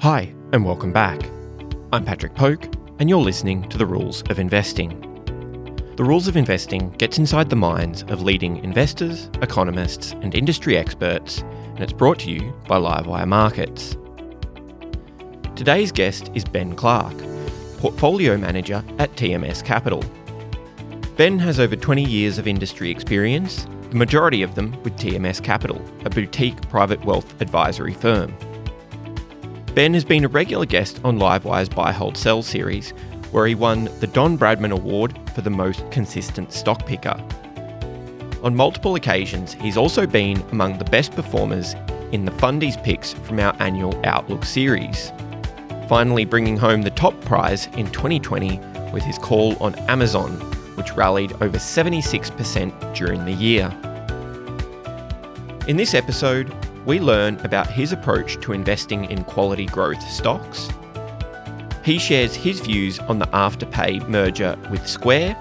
Hi, and welcome back. I'm Patrick Poke, and you're listening to The Rules of Investing. The Rules of Investing gets inside the minds of leading investors, economists, and industry experts, and it's brought to you by Livewire Markets. Today's guest is Ben Clark, Portfolio Manager at TMS Capital. Ben has over 20 years of industry experience, the majority of them with TMS Capital, a boutique private wealth advisory firm. Ben has been a regular guest on Livewire's Buy Hold Sell series, where he won the Don Bradman Award for the most consistent stock picker. On multiple occasions, he's also been among the best performers in the Fundies picks from our annual Outlook series, finally bringing home the top prize in 2020 with his call on Amazon, which rallied over 76% during the year. In this episode, we learn about his approach to investing in quality growth stocks. He shares his views on the Afterpay merger with Square.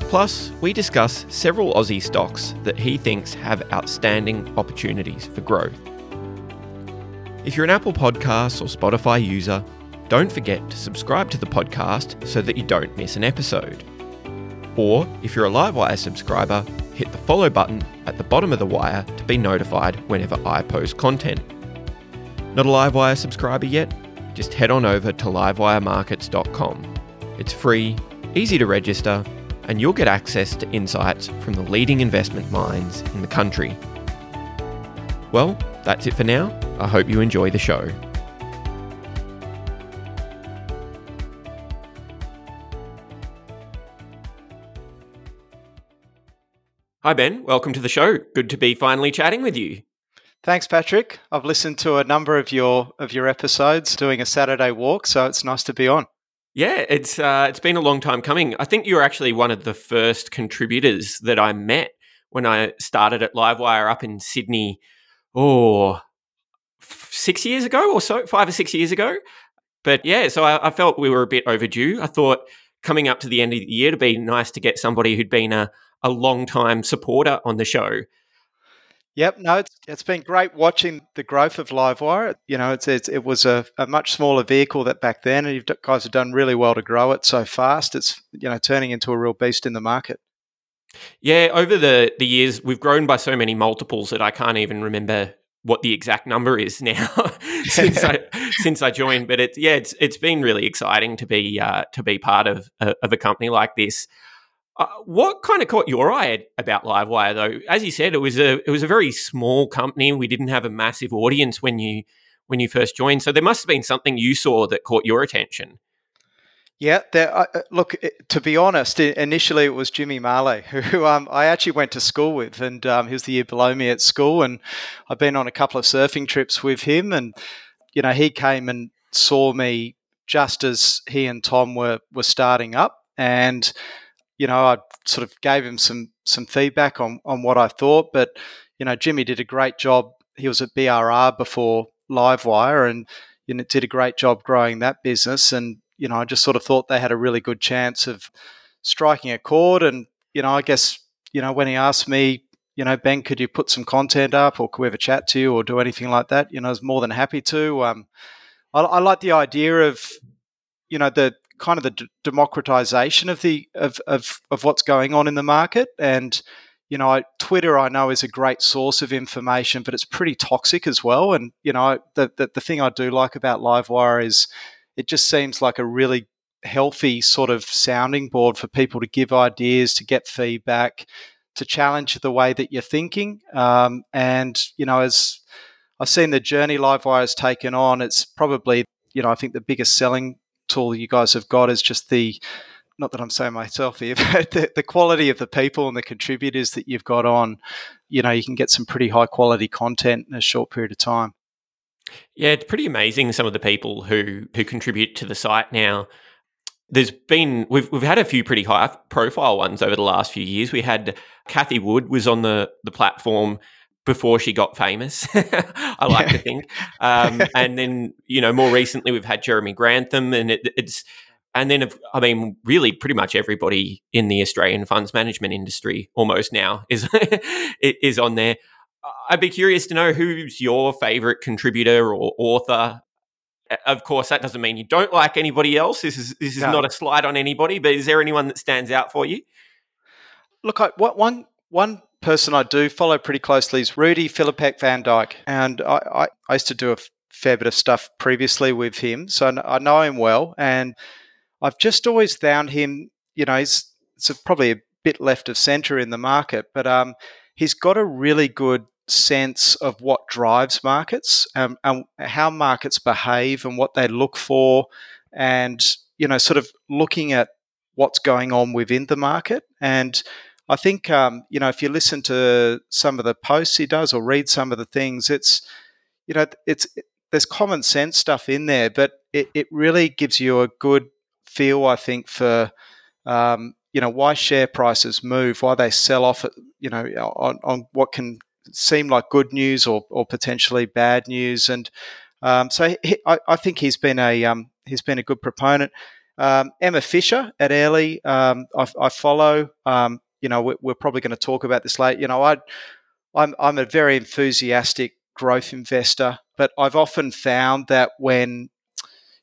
Plus, we discuss several Aussie stocks that he thinks have outstanding opportunities for growth. If you're an Apple Podcasts or Spotify user, don't forget to subscribe to the podcast so that you don't miss an episode. Or if you're a Livewire subscriber, hit the follow button at the bottom of the wire to be notified whenever I post content. Not a Livewire subscriber yet? Just head on over to livewiremarkets.com. It's free, easy to register, and you'll get access to insights from the leading investment minds in the country. Well, that's it for now. I hope you enjoy the show. Hi, Ben. Welcome to the show. Good to be finally chatting with you. Thanks, Patrick. I've listened to a number of your of your episodes doing a Saturday walk, so it's nice to be on. Yeah, it's uh, it's been a long time coming. I think you were actually one of the first contributors that I met when I started at Livewire up in Sydney. Oh, six years ago or so, five or six years ago. But yeah, so I, I felt we were a bit overdue. I thought coming up to the end of the year to be nice to get somebody who'd been a a long time supporter on the show. Yep, no, it's it's been great watching the growth of Livewire. You know, it's, it's it was a, a, much smaller vehicle that back then, and you guys have done really well to grow it so fast. It's you know turning into a real beast in the market. Yeah, over the the years, we've grown by so many multiples that I can't even remember what the exact number is now since I since I joined. But it's yeah, it's it's been really exciting to be uh, to be part of of a company like this. Uh, what kind of caught your eye about Livewire, though? As you said, it was a it was a very small company. We didn't have a massive audience when you when you first joined, so there must have been something you saw that caught your attention. Yeah, there, uh, look. To be honest, initially it was Jimmy Marlay, who um, I actually went to school with, and um, he was the year below me at school, and I've been on a couple of surfing trips with him, and you know he came and saw me just as he and Tom were were starting up, and you know, I sort of gave him some some feedback on on what I thought, but you know, Jimmy did a great job. He was at BRR before Livewire, and you know, did a great job growing that business. And you know, I just sort of thought they had a really good chance of striking a chord. And you know, I guess you know when he asked me, you know, Ben, could you put some content up, or could we have a chat to you, or do anything like that? You know, I was more than happy to. Um, I, I like the idea of you know the kind of the d- democratization of the of, of of what's going on in the market. And you know twitter i know is a great source of information but it's pretty toxic as well. And you know the, the, the thing i do like about livewire is it just seems like a really healthy sort of sounding board for people to give ideas to get feedback to challenge the way that you're thinking. Um, and you know as i've seen the journey livewire has taken on it's probably you know i think the biggest selling tool you guys have got is just the not that I'm saying myself here, but the, the, quality of the people and the contributors that you've got on, you know, you can get some pretty high quality content in a short period of time. Yeah, it's pretty amazing some of the people who who contribute to the site now. There's been we've we've had a few pretty high profile ones over the last few years. We had Cathie Wood was on the the platform before she got famous. I like to think. Um, and then you know more recently we've had Jeremy Grantham, and it, it's and then I mean really pretty much everybody in the Australian funds management industry almost now is is on there. I'd be curious to know who's your favorite contributor or author. of course, that doesn't mean you don't like anybody else. This is this is no. not a slide on anybody. But is there anyone that stands out for you? Look, I, what, one one person I do follow pretty closely is Rudi Filapek-Vandyck, and I, I, I used to do a fair bit of stuff previously with him, so I know him well, and I've just always found him. You know, he's it's probably a bit left of centre in the market, but um, he's got a really good sense of what drives markets um, and how markets behave and what they look for, and you know, sort of looking at what's going on within the market. And I think um, you know, if you listen to some of the posts he does or read some of the things, it's you know, it's there's common sense stuff in there, but it, it really gives you a good feel, I think, for um, you know why share prices move, why they sell off, you know, on, on what can seem like good news or, or potentially bad news, and um, so he, I, I, think he's been a um, he's been a good proponent. Um, Emma Fisher at Airlie, um, I, I, follow. You know, we're, we're probably going to talk about this later. You know, I I'm I'm a very enthusiastic growth investor, but I've often found that when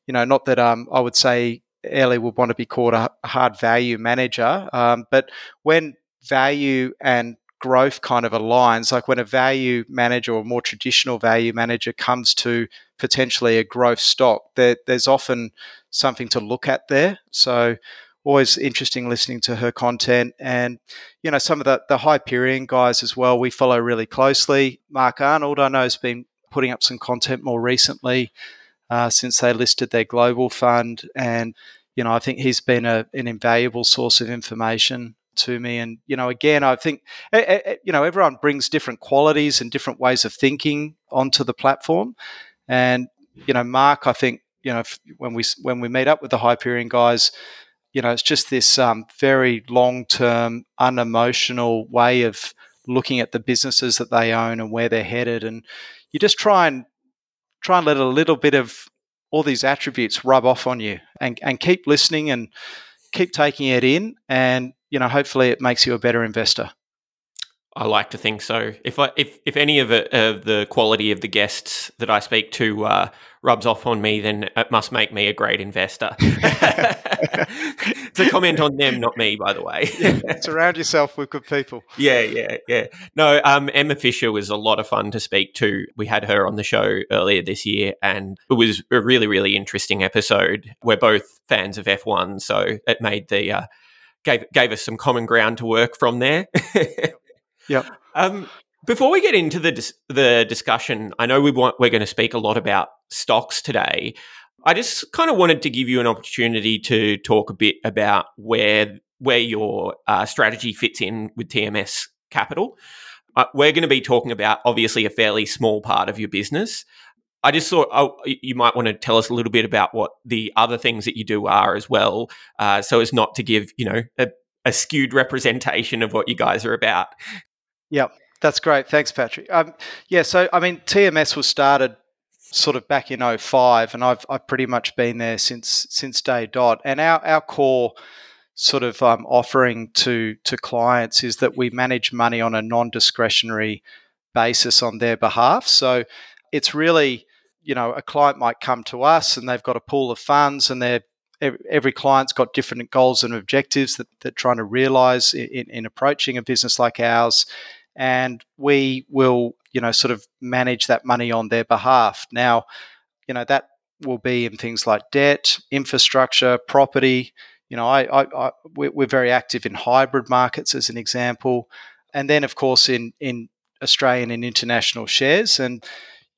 you know, not that um, I would say Airlie would want to be called a hard value manager. Um, but when value and growth kind of aligns, like when a value manager or a more traditional value manager comes to potentially a growth stock, there, there's often something to look at there. So always interesting listening to her content and you know some of the, the hyperion guys as well we follow really closely mark arnold i know has been putting up some content more recently uh, since they listed their global fund. And, you know, I think he's been a, an invaluable source of information to me. And, you know, again, I think, eh, eh, eh, you know, everyone brings different qualities and different ways of thinking onto the platform. And, you know, Mark, I think, you know, when we when we meet up with the Hyperion guys, you know, it's just this um, very long term, unemotional way of looking at the businesses that they own and where they're headed. And you just try and try and let a little bit of all these attributes rub off on you and, and keep listening and keep taking it in and you know hopefully it makes you a better investor I like to think so. If I, if if any of, it, of the quality of the guests that I speak to uh, rubs off on me, then it must make me a great investor. it's a comment on them, not me, by the way. yeah, surround yourself with good people. Yeah, yeah, yeah. No, um, Emma Fisher was a lot of fun to speak to. We had her on the show earlier this year, and it was a really, really interesting episode. We're both fans of F1, so it made the uh, gave gave us some common ground to work from there. Yep. Um, before we get into the dis- the discussion, I know we want we're going to speak a lot about stocks today. I just kind of wanted to give you an opportunity to talk a bit about where where your uh, strategy fits in with TMS Capital. Uh, we're going to be talking about obviously a fairly small part of your business. I just thought oh, you might want to tell us a little bit about what the other things that you do are as well, uh, so as not to give you know a, a skewed representation of what you guys are about. Yep, that's great. Thanks, Patrick. Um, yeah, so I mean, TMS was started sort of back in 05 and I've, I've pretty much been there since since day dot. And our, our core sort of um, offering to to clients is that we manage money on a non-discretionary basis on their behalf. So it's really, you know, a client might come to us and they've got a pool of funds and they're every client's got different goals and objectives that they're trying to realize in, in approaching a business like ours and we will, you know, sort of manage that money on their behalf. Now, you know, that will be in things like debt, infrastructure, property. You know, I, I, I we're very active in hybrid markets as an example, and then of course in in Australian and international shares. And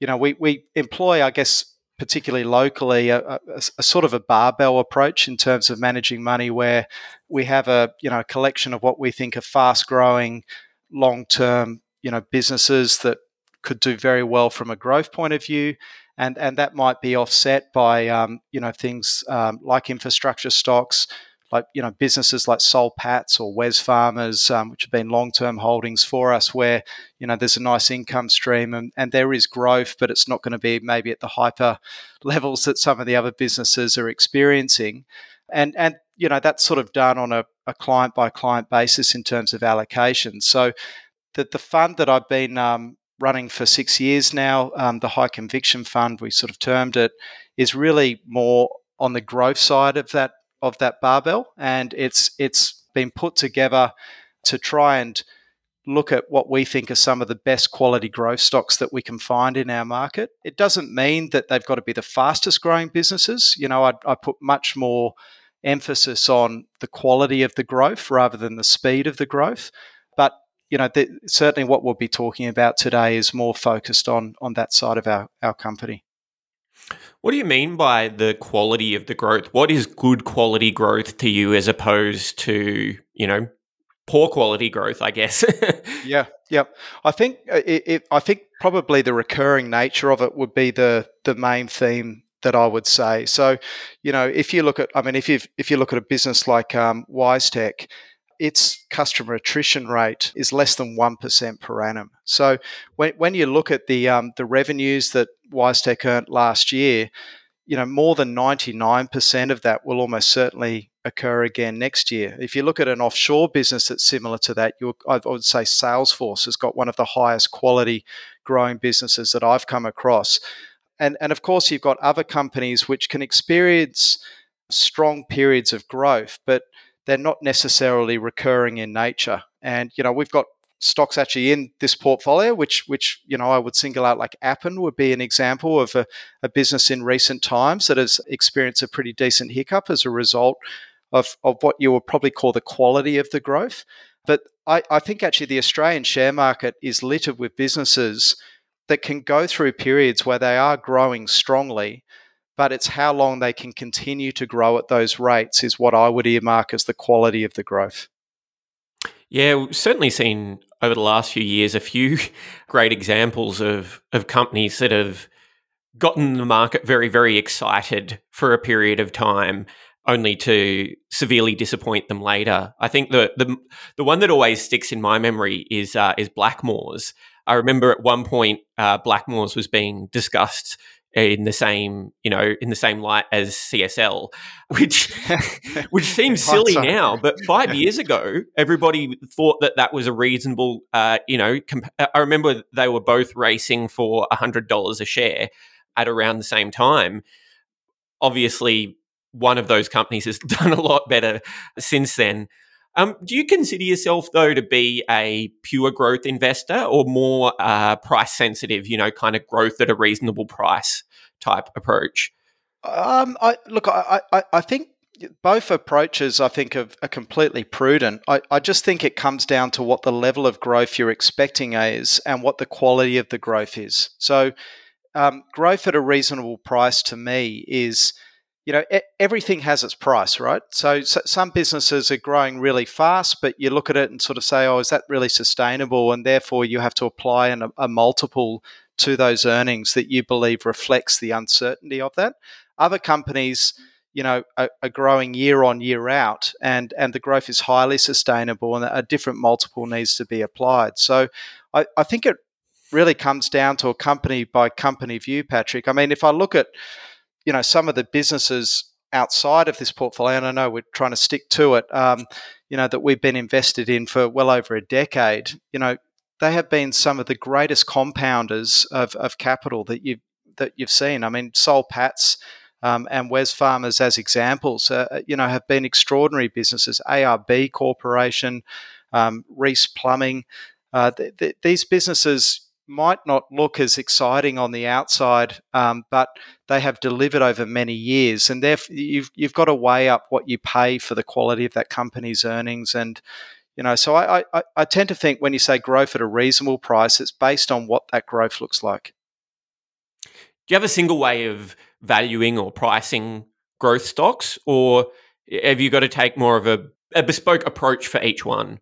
you know, we we employ, I guess, particularly locally, a, a, a, sort of a barbell approach in terms of managing money, where we have a you know collection of what we think are fast growing long term, you know, businesses that could do very well from a growth point of view. And, and that might be offset by um, you know things um, like infrastructure stocks, like you know businesses like Soul Patts or Wesfarmers, um, which have been long-term holdings for us, where you know there's a nice income stream and, and there is growth, but it's not going to be maybe at the hyper levels that some of the other businesses are experiencing, and and you know that's sort of done on a a client by client basis in terms of allocation. So that the fund that I've been um, running for six years now. Um, the High Conviction Fund, we sort of termed it, is really more on the growth side of that of that barbell, and it's it's been put together to try and look at what we think are some of the best quality growth stocks that we can find in our market. It doesn't mean that they've got to be the fastest growing businesses. You know, I, I put much more emphasis on the quality of the growth rather than the speed of the growth. But you know, the, certainly what we'll be talking about today is more focused on on that side of our, our company. What do you mean by the quality of the growth? What is good quality growth to you as opposed to, you know, poor quality growth, I guess? yeah, yeah. I think uh, it, it, I think probably the recurring nature of it would be the the main theme that I would say. So, you know, if you look at, I mean, if you if you look at a business like um, WiseTech, its customer attrition rate is less than 1% per annum. So when, when you look at the, um, the revenues that WiseTech earned last year, you know, more than 99% of that will almost certainly occur again next year. If you look at an offshore business that's similar to that, I would say Salesforce has got one of the highest quality growing businesses that I've come across. And, and of course, you've got other companies which can experience strong periods of growth, but they're not necessarily recurring in nature. And you know, we've got stocks actually in this portfolio, which which you know I would single out like Appen would be an example of a, a business in recent times that has experienced a pretty decent hiccup as a result of, of what you would probably call the quality of the growth. But I, I think actually the Australian share market is littered with businesses that can go through periods where they are growing strongly, but it's how long they can continue to grow at those rates is what I would earmark as the quality of the growth. Yeah, we've certainly seen over the last few years a few great examples of, of companies that have gotten the market very, very excited for a period of time only to severely disappoint them later. I think the the, the one that always sticks in my memory is uh, is Blackmores. I remember at one point uh, Blackmores was being discussed in the same you know in the same light as CSL, which which seems silly now, but five years ago everybody thought that that was a reasonable. Uh, you know, comp- I remember they were both racing for hundred dollars a share at around the same time. Obviously, one of those companies has done a lot better since then. Um, do you consider yourself though to be a pure growth investor or more uh, price sensitive? You know, kind of growth at a reasonable price type approach. Um, I look, I, I, I think both approaches I think are, are completely prudent. I, I just think it comes down to what the level of growth you're expecting is and what the quality of the growth is. So, um, growth at a reasonable price to me is you know, everything has its price, right? So, so, some businesses are growing really fast, but you look at it and sort of say, oh, is that really sustainable? And therefore, you have to apply an, a multiple to those earnings that you believe reflects the uncertainty of that. Other companies, you know, are, are growing year on year out, and and the growth is highly sustainable, and a different multiple needs to be applied. So, I, I think it really comes down to a company by company view, Patrick. I mean, if I look at you know some of the businesses outside of this portfolio, and I know we're trying to stick to it, um, you know, that we've been invested in for well over a decade, you know, they have been some of the greatest compounders of, of capital that you've that you've seen. I mean, Soul Patts um, and Wesfarmers as examples, uh, uh you know, have been extraordinary businesses. ARB Corporation, um, Reece Plumbing, uh, th- th- these businesses might not look as exciting on the outside, um, but they have delivered over many years, and therefore you've you've got to weigh up what you pay for the quality of that company's earnings, and you know, so I, I I tend to think when you say growth at a reasonable price, it's based on what that growth looks like. Do you have a single way of valuing or pricing growth stocks, or have you got to take more of a, a bespoke approach for each one?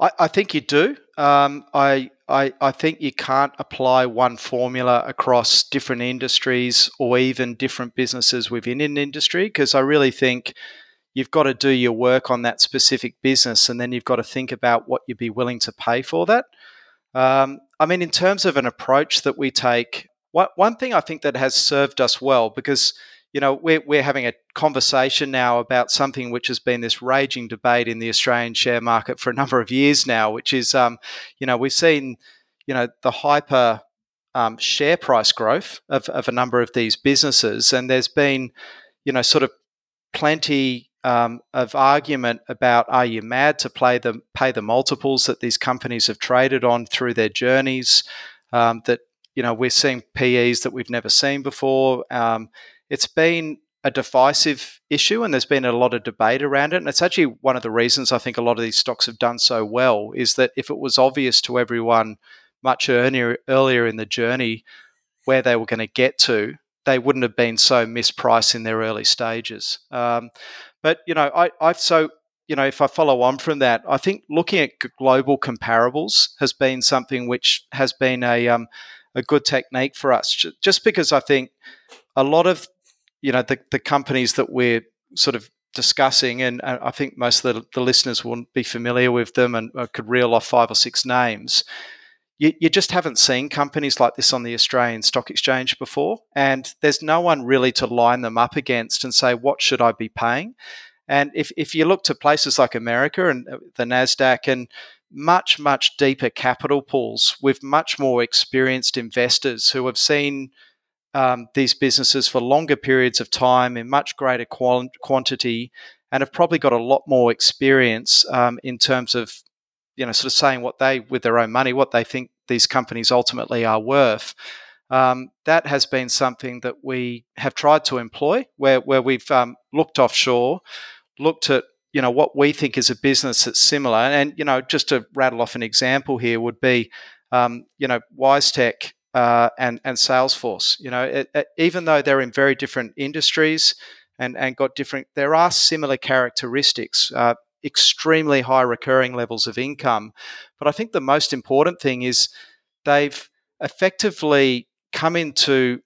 I, I think you do. Um, I, I, I think you can't apply one formula across different industries or even different businesses within an industry because I really think you've got to do your work on that specific business and then you've got to think about what you'd be willing to pay for that. Um, I mean, in terms of an approach that we take, what, one thing I think that has served us well because you know, we're, we're having a conversation now about something which has been this raging debate in the Australian share market for a number of years now, which is, um, you know, we've seen, you know, the hyper um, share price growth of, of a number of these businesses, and there's been, you know, sort of plenty um, of argument about are you mad to play the pay the multiples that these companies have traded on through their journeys? Um, that you know we're seeing PEs that we've never seen before. Um, it's been a divisive issue, and there's been a lot of debate around it. And it's actually one of the reasons I think a lot of these stocks have done so well is that if it was obvious to everyone much earlier earlier in the journey where they were going to get to, they wouldn't have been so mispriced in their early stages. Um, but you know, I, I've so you know, if I follow on from that, I think looking at global comparables has been something which has been a um, a good technique for us. Just because I think a lot of you know the, the companies that we're sort of discussing, and I think most of the, the listeners will be familiar with them, and I could reel off five or six names. You, you just haven't seen companies like this on the Australian Stock Exchange before, and there's no one really to line them up against and say what should I be paying. And if, if you look to places like America and uh, the NASDAQ and much, much deeper capital pools with much more experienced investors who have seen um, these businesses for longer periods of time in much greater quantity and have probably got a lot more experience um, in terms of you know sort of saying what they with their own money what they think these companies ultimately are worth. Um, that has been something that we have tried to employ where, where we've um, looked offshore looked at you know what we think is a business that's similar. And you know just to rattle off an example here would be um, you know WiseTech uh, and and Salesforce you know it, it, even though they're in very different industries and and got different there are similar characteristics uh, extremely high recurring levels of income but I think the most important thing is they've effectively come into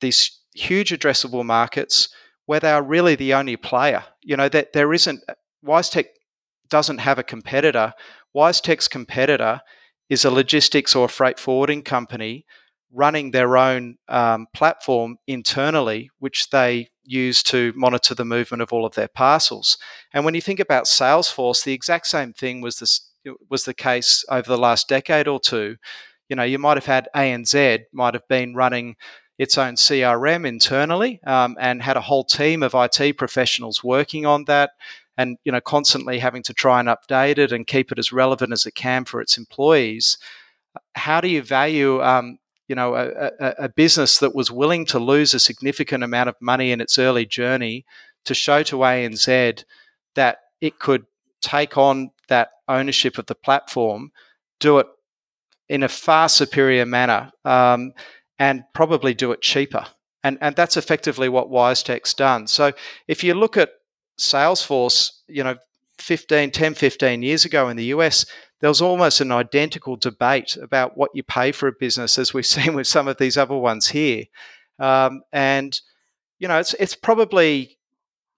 these huge addressable markets where they are really the only player. You know, that there isn't, WiseTech doesn't have a competitor. WiseTech's competitor is a logistics or freight forwarding company running their own um, platform internally, which they use to monitor the movement of all of their parcels. And when you think about Salesforce, the exact same thing was this was the case over the last decade or two. You know, you might have had ANZ might have been running its own CRM internally um, and had a whole team of IT professionals working on that and you know constantly having to try and update it and keep it as relevant as it can for its employees. How do you value um, you know a, a, a, business that was willing to lose a significant amount of money in its early journey to show to ANZ that it could take on that ownership of the platform, do it in a far superior manner, um, and probably do it cheaper. And, and that's effectively what WiseTech's done. So if you look at Salesforce, you know, 15, 10, 15 years ago in the US, there was almost an identical debate about what you pay for a business, as we've seen with some of these other ones here. Um, and, you know, it's, it's probably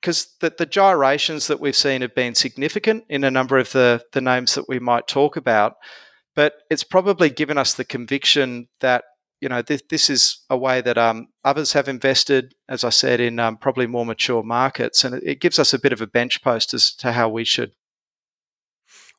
because the, the gyrations that we've seen have been significant in a number of the, the names that we might talk about. But it's probably given us the conviction that you know, this, this is a way that um, others have invested, as I said, in um, probably more mature markets, and it, it, gives us a bit of a bench post as to how we should.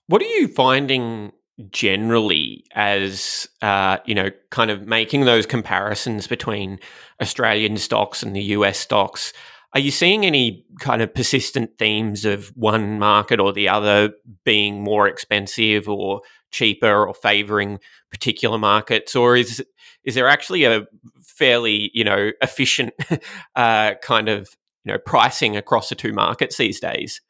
What are you finding generally as uh, you know, kind of making those comparisons between Australian stocks and the US stocks? Are you seeing any kind of persistent themes of one market or the other being more expensive or cheaper or favoring particular markets, or is is there actually a fairly you know efficient uh, kind of you know pricing across the two markets these days?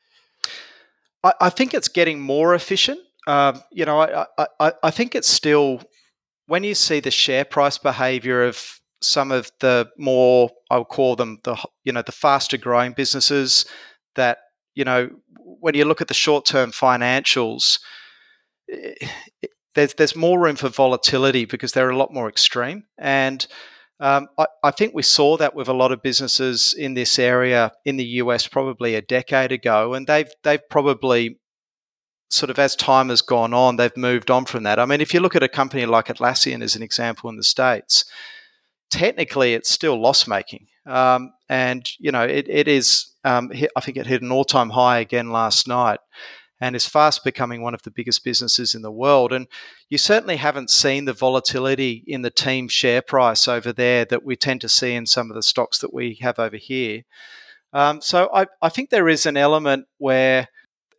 I, I think it's getting more efficient. Um, you know, I, I, I think it's still when you see the share price behavior of some of the more I would call them the you know the faster growing businesses that you know when you look at the short term financials there's there's more room for volatility because they're a lot more extreme. And um, I, I, think we saw that with a lot of businesses in this area in the US probably a decade ago, and they've they've probably sort of as time has gone on, they've moved on from that. I mean, if you look at a company like Atlassian as an example in the states, technically it's still loss making, um, and you know it, it is. Um, I think it hit an all time high again last night. And is fast becoming one of the biggest businesses in the world. And you certainly haven't seen the volatility in the team share price over there that we tend to see in some of the stocks that we have over here. Um, so I, I think there is an element where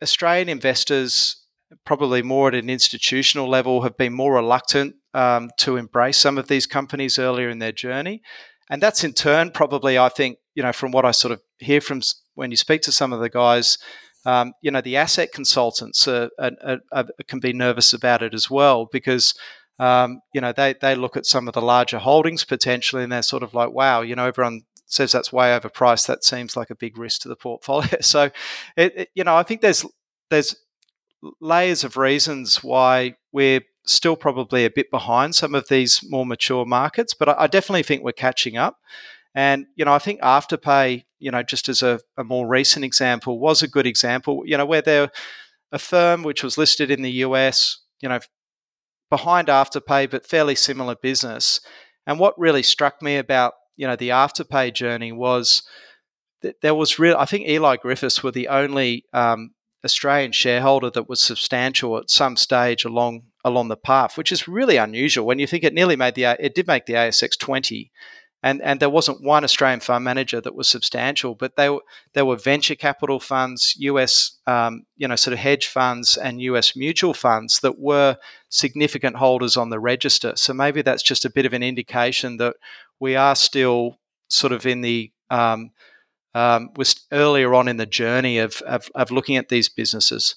Australian investors, probably more at an institutional level, have been more reluctant um, to embrace some of these companies earlier in their journey. And that's in turn probably, I think, you know, from what I sort of hear from when you speak to some of the guys, um, you know, the asset consultants are, are, are, can be nervous about it as well because, um, you know, they, they look at some of the larger holdings potentially and they're sort of like, wow, you know, everyone says that's way overpriced. That seems like a big risk to the portfolio. So, it, it, you know, I think there's there's layers of reasons why we're still probably a bit behind some of these more mature markets, but I, I definitely think we're catching up. And, you know, I think Afterpay, you know, just as a, a more recent example, was a good example, you know, where they're Affirm which was listed in the US, you know, behind Afterpay, but fairly similar business. And what really struck me about, you know, the Afterpay journey was that there was real, I think Eley Griffiths were the only um, Australian shareholder that was substantial at some stage along along the path, which is really unusual when you think it nearly made the it did make the ASX 20 and and there wasn't one Australian fund manager that was substantial, but they were there were venture capital funds, US um, you know sort of hedge funds, and US mutual funds that were significant holders on the register. So maybe that's just a bit of an indication that we are still sort of in the um, um, was earlier on in the journey of, of, of looking at these businesses.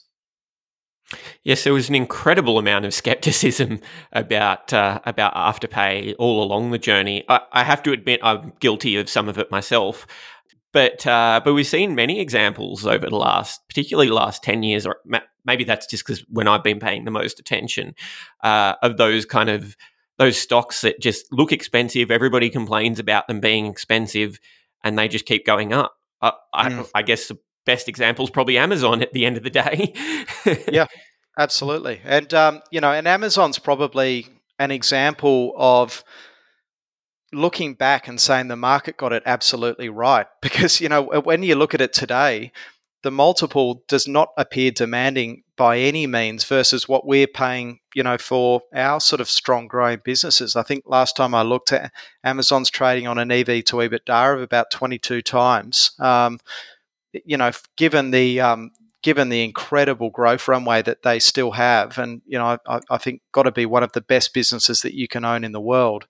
Yes, there was an incredible amount of skepticism about uh, about Afterpay all along the journey. I, I, have to admit, I'm guilty of some of it myself. But uh, but we've seen many examples over the last, particularly last ten years, or maybe that's just because when I've been paying the most attention uh, of those kind of those stocks that just look expensive. Everybody complains about them being expensive, and they just keep going up. I, mm. I, I guess best example is probably Amazon at the end of the day. yeah, absolutely. And, um, you know, and Amazon's probably an example of looking back and saying the market got it absolutely right. Because, you know, when you look at it today, the multiple does not appear demanding by any means versus what we're paying, you know, for our sort of strong growing businesses. I think last time I looked at Amazon's trading on an EV to EBITDA of about 22 times. Um, you know, given the um, given the incredible growth runway that they still have, and you know, I, I think got to be one of the best businesses that you can own in the world.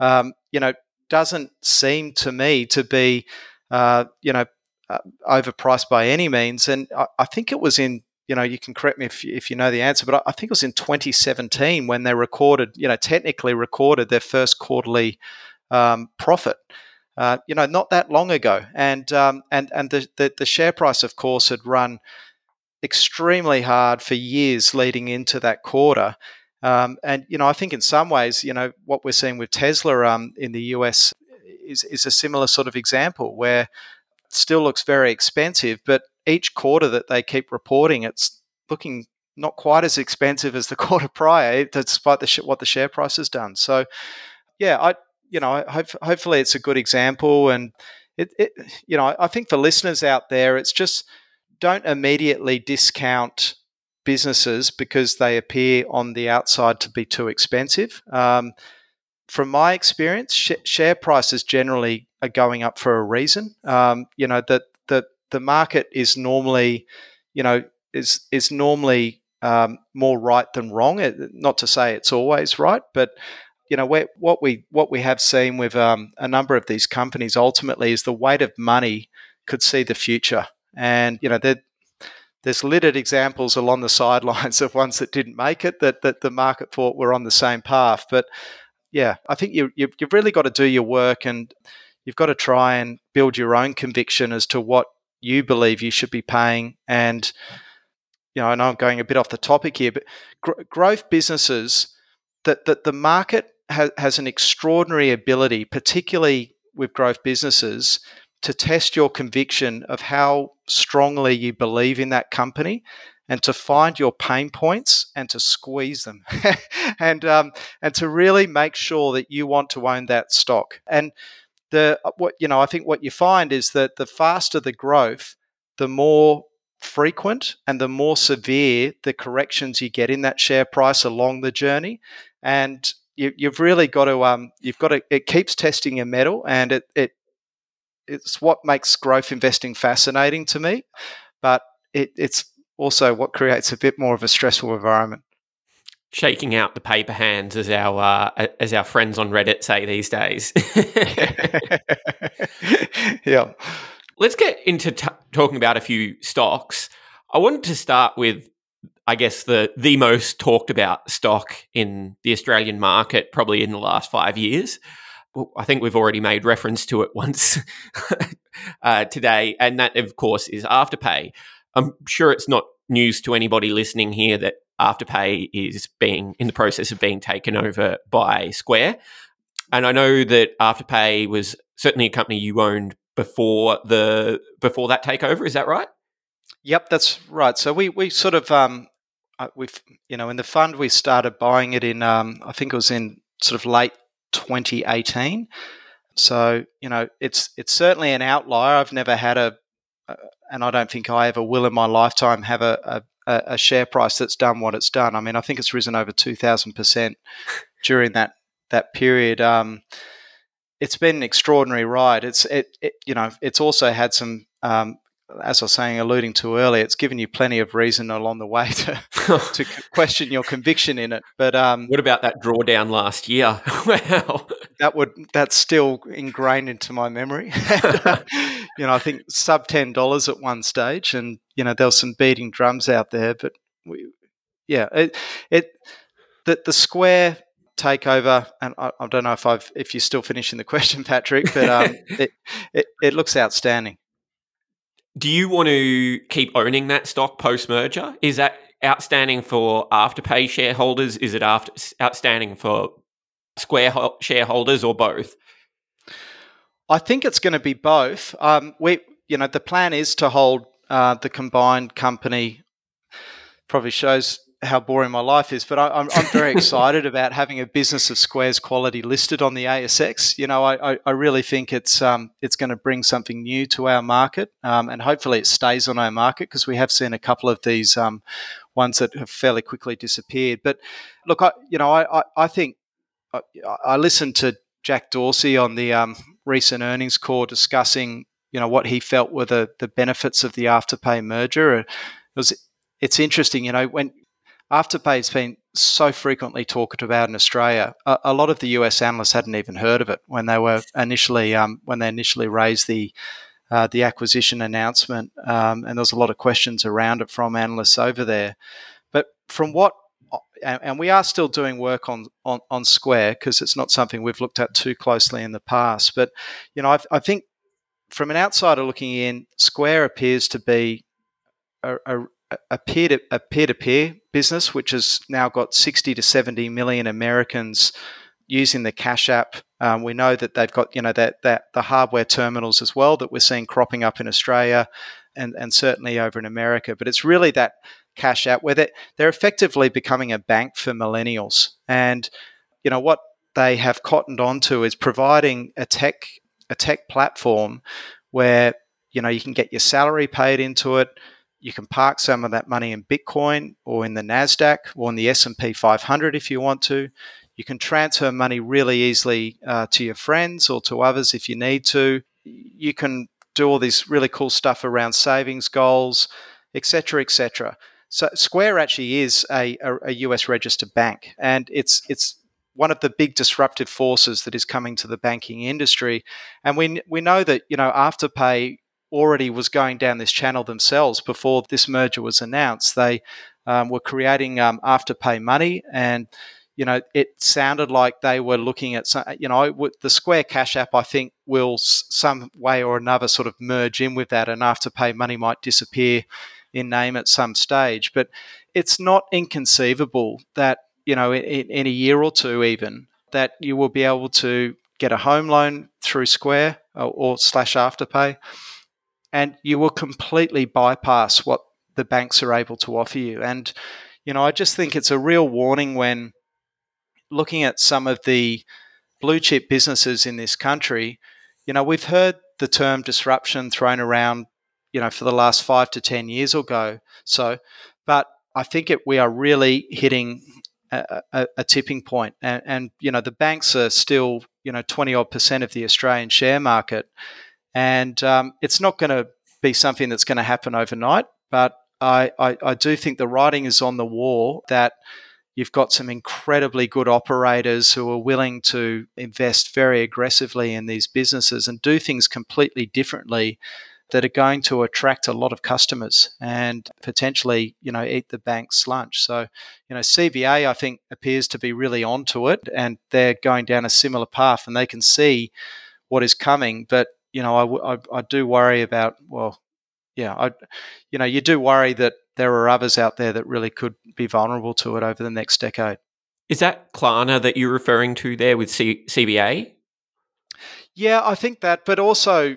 Um, you know, doesn't seem to me to be, uh, you know, uh, overpriced by any means. And I, I, think it was in, you know, you can correct me if, if you know the answer, but I, I think it was in 2017 when they recorded, you know, technically recorded their first quarterly um, profit. Uh, you know, not that long ago, and um, and and the, the, the share price, of course, had run extremely hard for years leading into that quarter. Um, and you know, I think in some ways, you know, what we're seeing with Tesla um, in the US is is a similar sort of example where it still looks very expensive, but each quarter that they keep reporting, it's looking not quite as expensive as the quarter prior, despite the what the share price has done. So, yeah, I you know, hope, hopefully it's a good example. And it, it, you know, I think for listeners out there, it's just don't immediately discount businesses because they appear on the outside to be too expensive. Um, from my experience, sh- share prices generally are going up for a reason. Um, you know that the the market is normally, you know, is is normally um, more right than wrong. It, not to say it's always right, but you know, what we what we have seen with um, a number of these companies ultimately is the weight of money could see the future, and you know, there's littered examples along the sidelines of ones that didn't make it that that the market thought were on the same path. But yeah, I think you, you you've really got to do your work and you've got to try and build your own conviction as to what you believe you should be paying and you know, I know I'm going a bit off the topic here, but gr- growth businesses that that the market has, has an extraordinary ability, particularly with growth businesses, to test your conviction of how strongly you believe in that company and to find your pain points and to squeeze them and um, and to really make sure that you want to own that stock and the what you know I think what you find is that the faster the growth the more frequent and the more severe the corrections you get in that share price along the journey. And you, have really got to um, you've got to it keeps testing your mettle, and it it it's what makes growth investing fascinating to me, but it, it's also what creates a bit more of a stressful environment. Shaking out the paper hands, as our uh, as our friends on Reddit say these days. yeah. Let's get into t- talking about a few stocks. I wanted to start with, I guess, the the most talked about stock in the Australian market, probably in the last five years. I think we've already made reference to it once uh, today, and that, of course, is Afterpay. I'm sure it's not news to anybody listening here that Afterpay is being in the process of being taken over by Square. And I know that Afterpay was certainly a company you owned before the before that takeover. Is that right? Yep, that's right. So we we sort of um, uh, we've you know in the fund we started buying it in um, I think it was in sort of late 2018. So you know it's it's certainly an outlier. I've never had a, a and I don't think I ever will in my lifetime have a, a, a share price that's done what it's done. I mean I think it's risen over two thousand percent during that that period. Um, it's been an extraordinary ride. It's it, it you know it's also had some um, as I was saying, alluding to earlier, it's given you plenty of reason along the way to to question your conviction in it. But um, what about that drawdown last year? wow, that would that's still ingrained into my memory. you know, I think sub ten dollars at one stage, and you know there was some beating drums out there. But we, yeah, it it the the square takeover, and I, I, don't know if I've if you're still finishing the question, Patrick, but um, it, it, it looks outstanding. Do you want to keep owning that stock post merger? Is that outstanding for Afterpay shareholders? Is it after, outstanding for Square shareholders, or both? I think it's going to be both. Um, we, you know, the plan is to hold uh, the combined company. Probably shows how boring my life is, but I, am I'm, I'm very excited about having a business of Square's quality listed on the ASX. You know, I, I really think it's um, it's going to bring something new to our market, um, and hopefully it stays on our market because we have seen a couple of these um, ones that have fairly quickly disappeared. But look, I you know I I, I think I, I, listened to Jack Dorsey on the um, recent earnings call discussing you know what he felt were the the benefits of the Afterpay merger. It was it's interesting, you know, when Afterpay has been so frequently talked about in Australia. A, a, lot of the US analysts hadn't even heard of it when they were initially um, when they initially raised the uh, the acquisition announcement, um, and there was a lot of questions around it from analysts over there. But from what and we are still doing work on on, on Square because it's not something we've looked at too closely in the past. But you know, I, I think from an outsider looking in, Square appears to be a, a, a peer to a peer to peer business, which has now got 60 to 70 million Americans using the Cash App. Um, we know that they've got you know that that the hardware terminals as well that we're seeing cropping up in Australia and and certainly over in America. But it's really that Cash App where they, they're effectively becoming a bank for millennials. And you know what they have cottoned onto is providing a tech a tech platform where you know you can get your salary paid into it you can park some of that money in Bitcoin or in the Nasdaq or in the S&P 500 if you want to. You can transfer money really easily uh, to your friends or to others if you need to. You can do all this really cool stuff around savings goals, etc., etc. So Square actually is a, a, a US registered bank, and it's it's one of the big disruptive forces that is coming to the banking industry. And we we know that you know Afterpay already was going down this channel themselves before this merger was announced. They um, were creating um, afterpay money, and you know it sounded like they were looking at some, you know the Square Cash App. I think will some way or another sort of merge in with that, and afterpay money might disappear in name at some stage. But it's not inconceivable that you know in, in a year or two even that you will be able to get a home loan through Square or, or slash Afterpay and you will completely bypass what the banks are able to offer you. And, you know, I just think it's a real warning when looking at some of the blue chip businesses in this country. You know, we've heard the term disruption thrown around you know, for the last five to 10 years or. So, but I think it, we are really hitting a, a, a tipping point. And, and, you know, the banks are still, you know, 20 odd percent of the Australian share market. And um, it's not going to be something that's going to happen overnight. But I, I, I do think the writing is on the wall that you've got some incredibly good operators who are willing to invest very aggressively in these businesses and do things completely differently that are going to attract a lot of customers and potentially, you know, eat the bank's lunch. So, you know, CBA, I think, appears to be really onto it and they're going down a similar path and they can see what is coming. But, you know, I, I, I do worry about, well, yeah, I, you know, you do worry that there are others out there that really could be vulnerable to it over the next decade. Is that Klarna that you're referring to there with C- CBA? Yeah, I think that, but also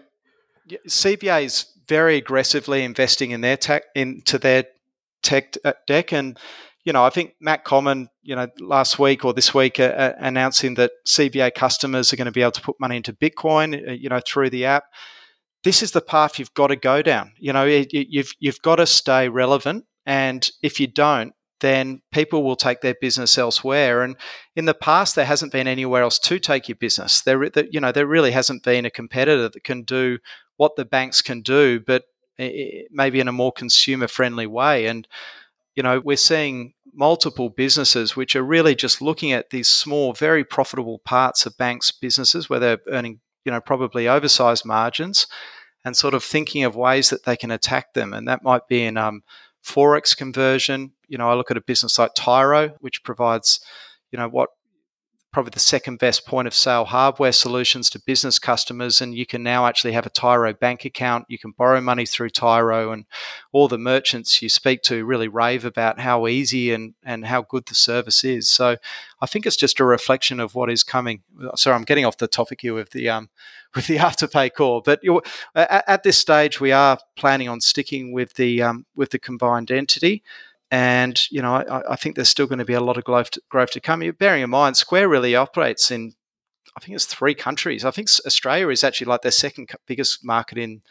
CBA is very aggressively investing in their tech into their tech uh, deck, and you know, I think Matt Comyn, you know, last week or this week, uh, uh, announcing that CBA customers are going to be able to put money into Bitcoin, uh, you know, through the app. This is the path you've got to go down. You know, it, you've you've got to stay relevant, and if you don't, then people will take their business elsewhere. And in the past, there hasn't been anywhere else to take your business. There, you know, there really hasn't been a competitor that can do what the banks can do, but maybe in a more consumer friendly way. And, you know, we're seeing multiple businesses which are really just looking at these small, very profitable parts of banks' businesses where they're earning, you know, probably oversized margins and sort of thinking of ways that they can attack them. And that might be in um, Forex conversion. You know, I look at a business like Tyro, which provides, you know, what probably the second best point of sale hardware solutions to business customers. And you can now actually have a Tyro bank account. You can borrow money through Tyro, and all the merchants you speak to really rave about how easy and, and how good the service is. So I think it's just a reflection of what is coming. Sorry, I'm getting off the topic here with the um, with the afterpay core, but at, at, this stage we are planning on sticking with the um, with the combined entity. And you know, I, I, think there's still going to be a lot of growth to, growth to come. Bearing in mind, Square really operates in, I think it's three countries. I think Australia is actually like their second biggest market in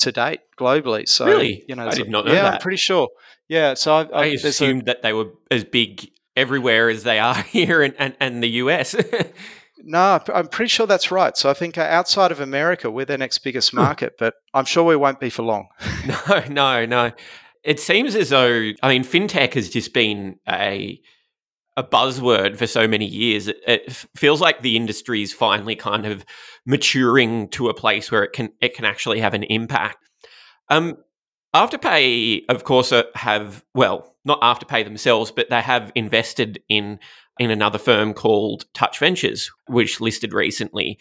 to date globally. So really, you know, I did not know yeah, that. I'm pretty sure. Yeah, so I, I, I assumed a, that they were as big everywhere as they are here and and, and the US. no, I'm pretty sure that's right. So I think uh, outside of America, we're their next biggest market, but I'm sure we won't be for long. no, no, no. It seems as though I mean fintech has just been a a buzzword for so many years. It, it feels like the industry is finally kind of maturing to a place where it can it can actually have an impact. Um, Afterpay, of course, uh, have well, not Afterpay themselves, but they have invested in in another firm called Touch Ventures, which listed recently.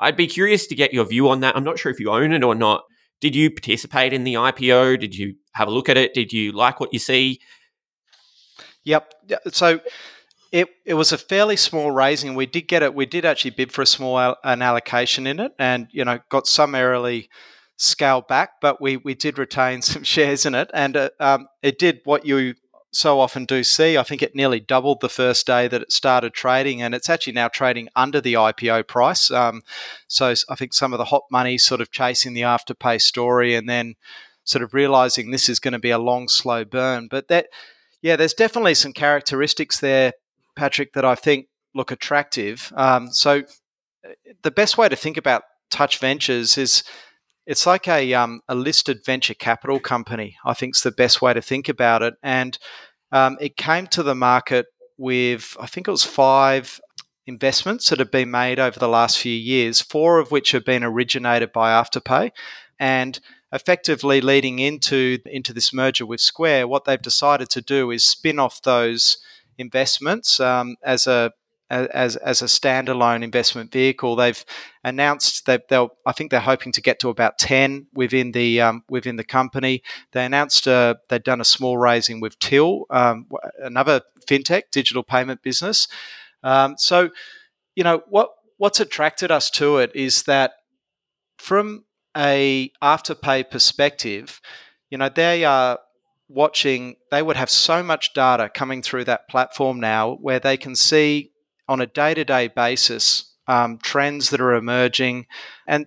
I'd be curious to get your view on that. I'm not sure if you own it or not. Did you participate in the IPO? Did you have a look at it? Did you like what you see? Yep. So it it was a fairly small raising. We did get it. We did actually bid for a small an allocation in it, and you know got summarily scaled back, but we we did retain some shares in it, and uh, um, it did what you so often do see. I think it nearly doubled the first day that it started trading, and it's actually now trading under the IPO price. Um, so I think some of the hot money sort of chasing the afterpay story, and then sort of realizing this is going to be a long, slow burn. But that, yeah, there's definitely some characteristics there, Patrick, that I think look attractive. Um, so uh, the best way to think about Touch Ventures is it's like a, um, a listed venture capital company. I think is the best way to think about it. And um, it came to the market with I think it was five investments that have been made over the last few years, four of which have been originated by Afterpay, and effectively leading into into this merger with Square, what they've decided to do is spin off those investments um, as a as as a standalone investment vehicle. They've announced that they'll. I think they're hoping to get to about ten within the um, within the company. They announced uh, they'd done a small raising with Till, um, another fintech digital payment business. Um, so, you know what what's attracted us to it is that from a afterpay perspective, you know, they are watching, they would have so much data coming through that platform now where they can see on a day to day basis um, trends that are emerging. And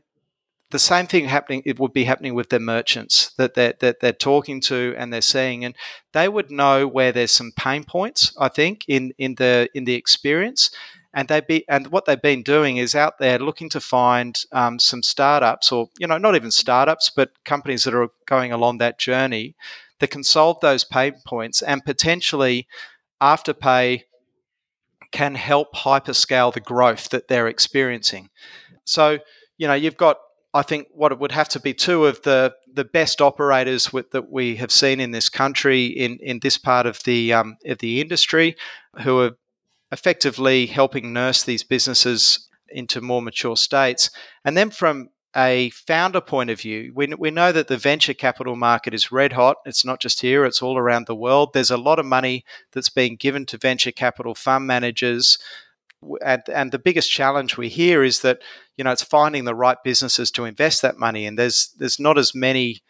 the same thing happening it would be happening with their merchants that they're, that they're talking to and they're seeing and they would know where there's some pain points i think in in the in the experience and they be and what they've been doing is out there looking to find um, some startups or you know not even startups but companies that are going along that journey that can solve those pain points and potentially afterpay can help hyperscale the growth that they're experiencing. So you know you've got I think what it would have to be two of the the best operators with, that we have seen in this country in in this part of the um, of the industry, who are effectively helping nurse these businesses into more mature states, and then from a founder point of view, we, we know that the venture capital market is red hot. It's not just here, it's all around the world. There's a lot of money that's being given to venture capital fund managers and, and the biggest challenge we hear is that you know it's finding the right businesses to invest that money in. There's there's not as many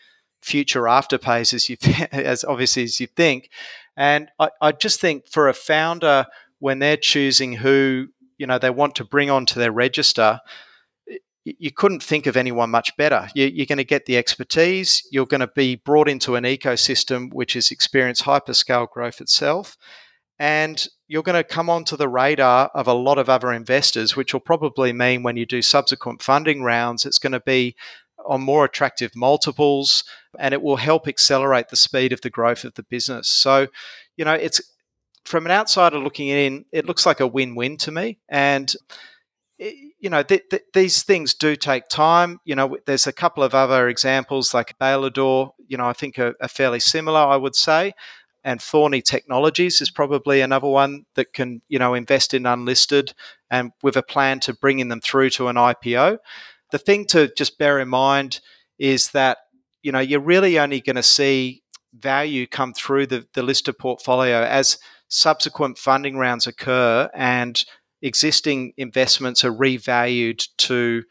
future afterpays as you as obviously as you think, and I, I just think for a founder when they're choosing who you know they want to bring onto their register, you couldn't think of anyone much better. You, are going to get the expertise. You're going to be brought into an ecosystem which has experienced hyperscale growth itself, and you're going to come onto the radar of a lot of other investors, which will probably mean when you do subsequent funding rounds, it's going to be on more attractive multiples and it will help accelerate the speed of the growth of the business. So, you know, it's from an outsider looking in, it looks like a win win to me. And, you know, th- th- these things do take time. You know, there's a couple of other examples like Bailador, you know, I think are, are fairly similar, I would say and Thorney Technologies is probably another one that can you know invest in unlisted and with a plan to bringing them through to an IPO. The thing to just bear in mind is that you know you're really only going to see value come through the, the listed portfolio as subsequent funding rounds occur and existing investments are revalued to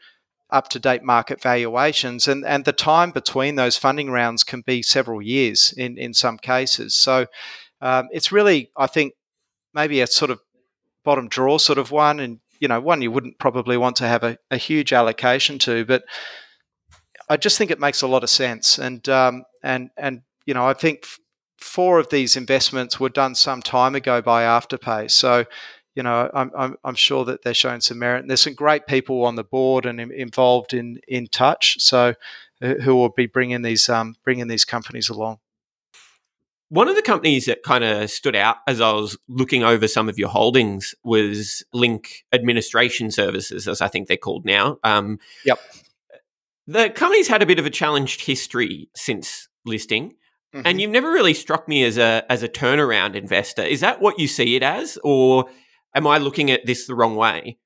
up to date market valuations. And, and the time between those funding rounds can be several years in, in some cases. So um, it's really, I think, maybe a sort of bottom draw sort of one. And, you know, one you wouldn't probably want to have a, a huge allocation to. But I just think it makes a lot of sense. And, um, and, and you know, I think four of these investments were done some time ago by Afterpay. So you know, I'm, I'm, I'm, sure that they're showing some merit. And there's some great people on the board and involved in in touch, so who will be bringing these um, bringing these companies along. One of the companies that kind of stood out as I was looking over some of your holdings was Link Administration Services, as I think they're called now. Um, yep. The company's had a bit of a challenged history since listing. Mm-hmm. And you've never really struck me as a as a turnaround investor. Is that what you see it as, or am I looking at this the wrong way?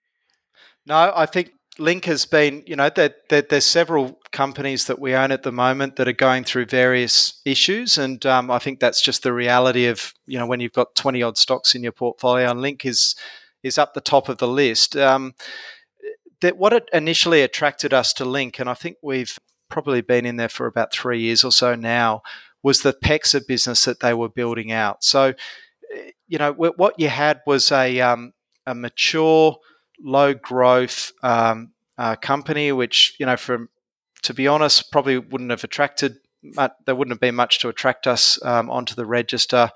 No, I think Link has been, you know, that there, there's several companies that we own at the moment that are going through various issues, and um, I think that's just the reality of, you know, when you've got twenty odd stocks in your portfolio, and Link is is up the top of the list. Um, that what it initially attracted us to Link, and I think we've probably been in there for about three years or so now, was the PEXA business that they were building out. So you know, what you had was a, um, a mature, low growth um, uh, company, which, you know, from to be honest, probably wouldn't have attracted, there wouldn't have been much to attract us um, onto the register.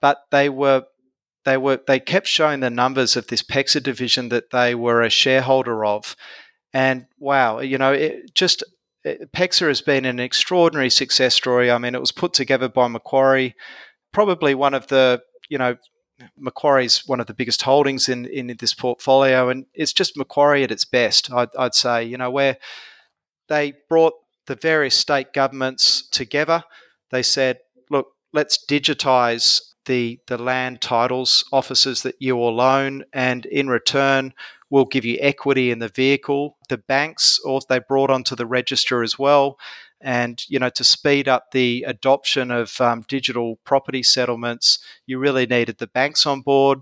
But they were, they were, they kept showing the numbers of this PEXA division that they were a shareholder of. And wow, you know, it just PEXA has been an extraordinary success story. I mean, it was put together by Macquarie, probably one of the you know, Macquarie's one of the biggest holdings in in this portfolio, and it's just Macquarie at its best. I'd, I'd say, you know, where they brought the various state governments together. They said, look, let's digitize the the land titles offices that you all own, and in return, we'll give you equity in the vehicle. The banks, or they brought onto the register as well and you know to speed up the adoption of um, digital property settlements you really needed the banks on board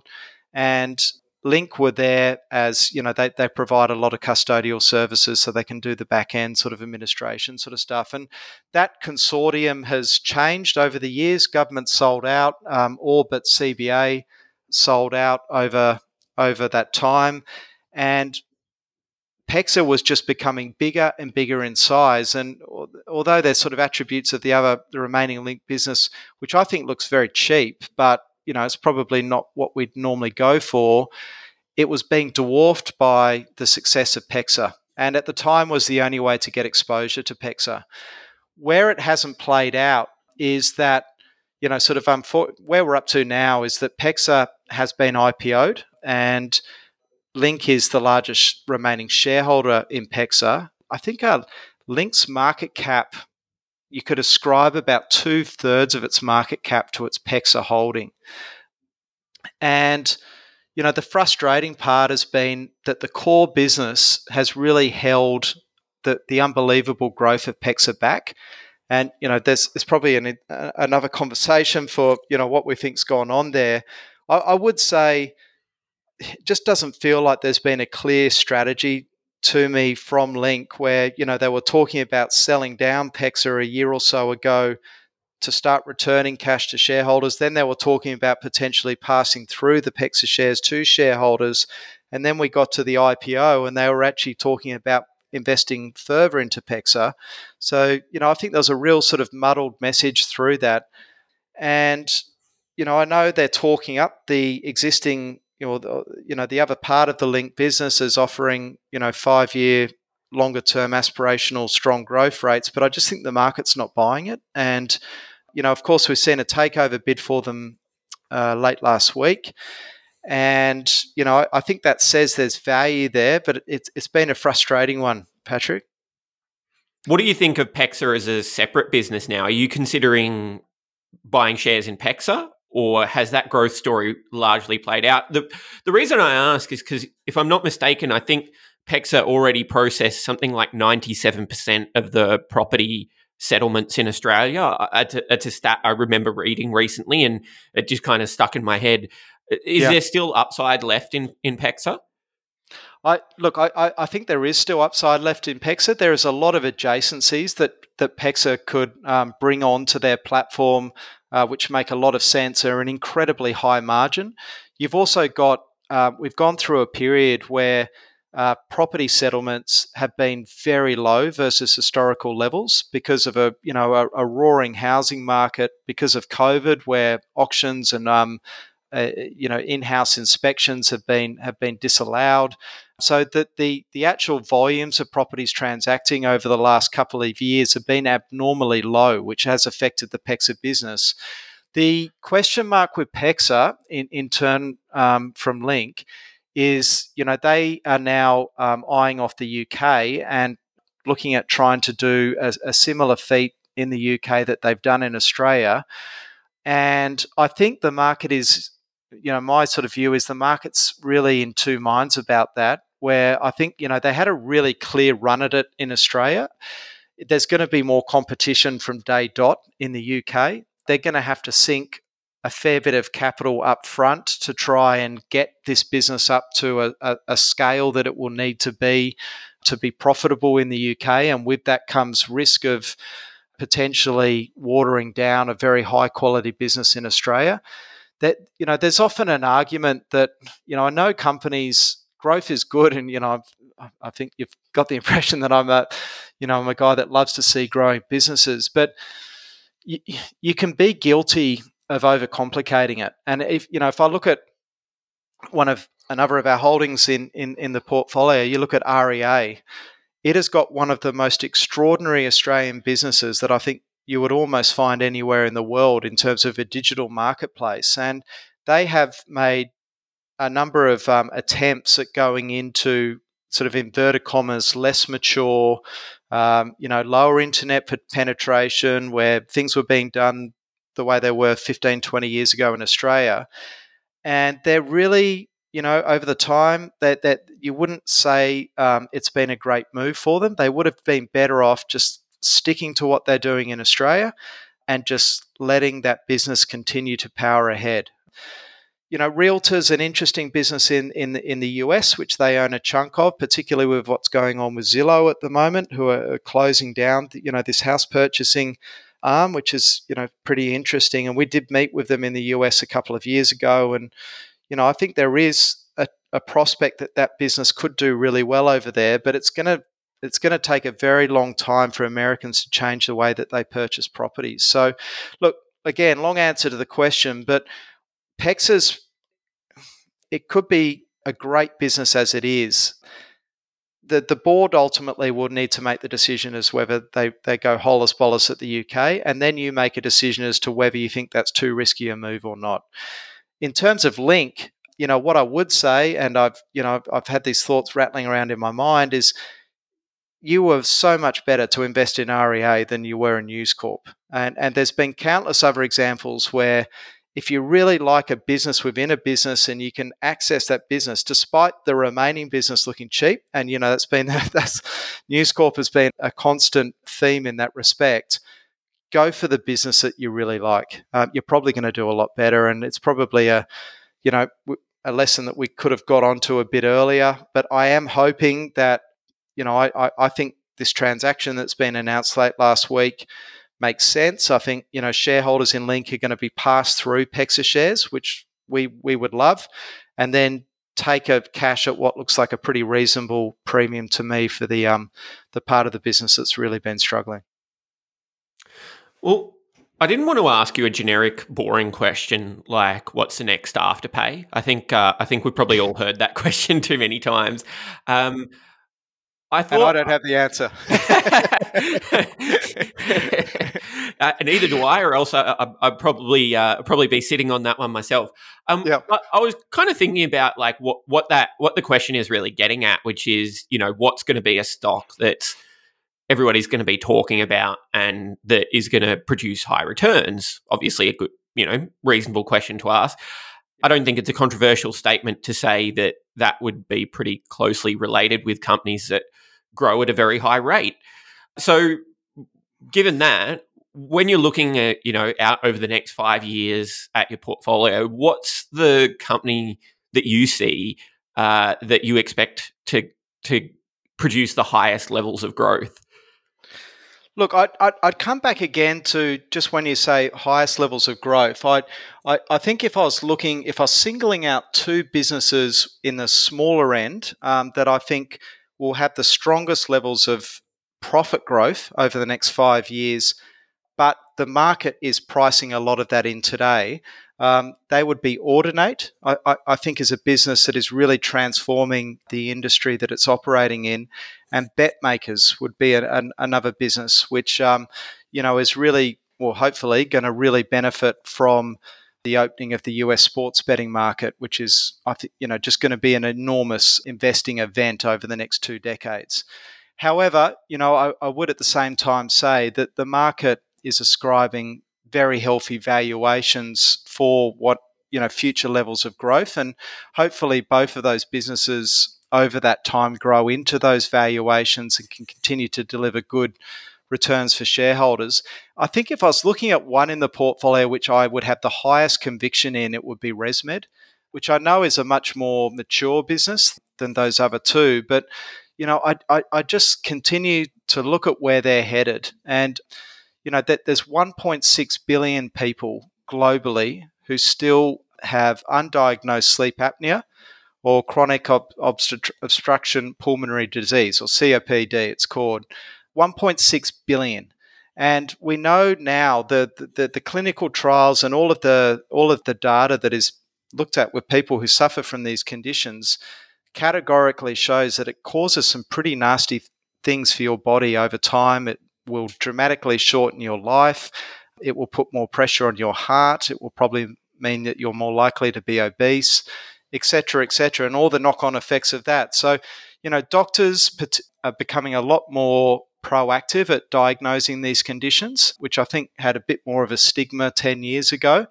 and link were there as you know they, they provide a lot of custodial services so they can do the back end sort of administration sort of stuff and that consortium has changed over the years. Government sold out um, but cba sold out over over that time and PEXA was just becoming bigger and bigger in size. And although there's sort of attributes of the other, the remaining Link business, which I think looks very cheap, but you know, it's probably not what we'd normally go for. It was being dwarfed by the success of PEXA, and at the time was the only way to get exposure to PEXA. Where it hasn't played out is that you know, sort of um, for, where we're up to now is that PEXA has been IPO'd and Link is the largest remaining shareholder in PEXA. I think our Link's market cap, you could ascribe about two thirds of its market cap to its PEXA holding. And, you know, the frustrating part has been that the core business has really held the, the unbelievable growth of PEXA back. And you know, there's, there's probably an, another conversation for you know what we think's gone on there. I, I would say it just doesn't feel like there's been a clear strategy to me from Link where, you know, they were talking about selling down PEXA a year or so ago to start returning cash to shareholders. Then they were talking about potentially passing through the PEXA shares to shareholders. And then we got to the IPO and they were actually talking about investing further into PEXA. So, you know, I think there's a real sort of muddled message through that. And, you know, I know they're talking up the existing you know, the, you know, the other part of the link business is offering, you know, five year, longer term aspirational strong growth rates, but I just think the market's not buying it. And, you know, of course, we've seen a takeover bid for them uh, late last week. And, you know, I think that says there's value there, but it's, it's been a frustrating one, Patrick. What do you think of PEXA as a separate business now? Are you considering buying shares in PEXA or has that growth story largely played out? The the reason I ask is because if I'm not mistaken, I think PEXA already processed something like 97% of the property settlements in Australia. It's a, a stat I remember reading recently, and it just kind of stuck in my head. Is yeah. there still upside left in in PEXA? I look. I, I think there is still upside left in PEXA. There is a lot of adjacencies that that PEXA could um, bring onto their platform uh, which make a lot of sense, are an incredibly high margin. You've also got, uh, we've gone through a period where uh, property settlements have been very low versus historical levels because of a you know a, a roaring housing market because of COVID, where auctions and um, uh, you know in-house inspections have been have been disallowed. So that the the actual volumes of properties transacting over the last couple of years have been abnormally low, which has affected the PEXA business. The question mark with PEXA, in, in turn um, from Link, is you know they are now um, eyeing off the UK and looking at trying to do a, a similar feat in the UK that they've done in Australia. And I think the market is you know, my sort of view is the market's really in two minds about that. Where I think, you know, they had a really clear run at it in Australia. There's going to be more competition from day dot in the UK. They're going to have to sink a fair bit of capital up front to try and get this business up to a, a, a, scale that it will need to be to be profitable in the UK. And with that comes risk of potentially watering down a very high quality business in Australia that you know there's often an argument that you know I know companies growth is good and you know I've, I think you've got the impression that I'm a you know I'm a guy that loves to see growing businesses but you, you can be guilty of overcomplicating it and if you know if I look at one of another of our holdings in in, in the portfolio you look at REA it has got one of the most extraordinary Australian businesses that I think you would almost find anywhere in the world in terms of a digital marketplace. And they have made a number of um, attempts at going into sort of inverted commas, less mature, um, you know, lower internet penetration, where things were being done the way they were 15, 20 years ago in Australia. And they're really, you know, over the time that, that you wouldn't say um, it's been a great move for them. They would have been better off just sticking to what they're doing in Australia and just letting that business continue to power ahead. You know, Realtor's an interesting business in, in, in the US, which they own a chunk of, particularly with what's going on with Zillow at the moment, who are closing down, you know, this house purchasing arm, which is, you know, pretty interesting. And we did meet with them in the US a couple of years ago. And, you know, I think there is a, a prospect that that business could do really well over there, but it's going to it's going to take a very long time for Americans to change the way that they purchase properties. So, look, again, long answer to the question, but PEXA's it could be a great business as it is. The, the board ultimately will need to make the decision as whether they, they go holus bolus at the UK, and then you make a decision as to whether you think that's too risky a move or not. In terms of Link, you know what I would say, and I've you know I've, I've had these thoughts rattling around in my mind is you were so much better to invest in REA than you were in News Corp. And, and there's been countless other examples where if you really like a business within a business and you can access that business despite the remaining business looking cheap, and you know that's been that's News Corp has been a constant theme in that respect. Go for the business that you really like. Um, you're probably going to do a lot better, and it's probably a you know a lesson that we could have got onto a bit earlier. But I am hoping that you know, I, I, I think this transaction that's been announced late last week makes sense. I think you know shareholders in Link are going to be passed through PEXA shares, which we we would love, and then take a cash at what looks like a pretty reasonable premium to me for the um the part of the business that's really been struggling. Well, I didn't want to ask you a generic, boring question like "What's the next afterpay?" I think uh, I think we've probably all heard that question too many times. Um, I thought and I don't have the answer. uh, neither do I, or else I, would probably uh, probably be sitting on that one myself. Um, yeah. I was kind of thinking about like what what that what the question is really getting at, which is you know what's going to be a stock that everybody's going to be talking about and that is going to produce high returns. Obviously, a good you know reasonable question to ask. I don't think it's a controversial statement to say that that would be pretty closely related with companies that grow at a very high rate. So, given that, when you're looking at you know out over the next five years at your portfolio, what's the company that you see uh, that you expect to to produce the highest levels of growth? Look, I'd, I'd, I'd, come back again to just when you say highest levels of growth. i I, I think if I was looking, if I was singling out two businesses in the smaller end um, that I think will have the strongest levels of profit growth over the next five years, but the market is pricing a lot of that in today. Um, they would be Audinate, I, I, I, think, is a business that is really transforming the industry that it's operating in. And BetMakers would be a, an, another business which, um, you know, is really, well, hopefully going to really benefit from the opening of the US sports betting market, which is, I think, you know, just going to be an enormous investing event over the next two decades. However, you know, I, I would at the same time say that the market is ascribing very healthy valuations for what you know future levels of growth and hopefully both of those businesses over that time grow into those valuations and can continue to deliver good returns for shareholders. I think if I was looking at one in the portfolio which I would have the highest conviction in, it would be ResMed, which I know is a much more mature business than those other two. But, you know, I, I, I just continue to look at where they're headed. And, you know, that there's 1.6 billion people globally who still have undiagnosed sleep apnea or chronic ob- obstruction pulmonary disease, or COPD, it's called. 1.6 billion. And we know now the, the, the clinical trials and all of the all of the data that is looked at with people who suffer from these conditions categorically shows that it causes some pretty nasty things for your body over time. It will dramatically shorten your life. It will put more pressure on your heart. It will probably mean that you're more likely to be obese, etc., etc., and all the knock-on effects of that. So, you know, doctors are becoming a lot more proactive at diagnosing these conditions, which I think had a bit more of a stigma 10 years ago,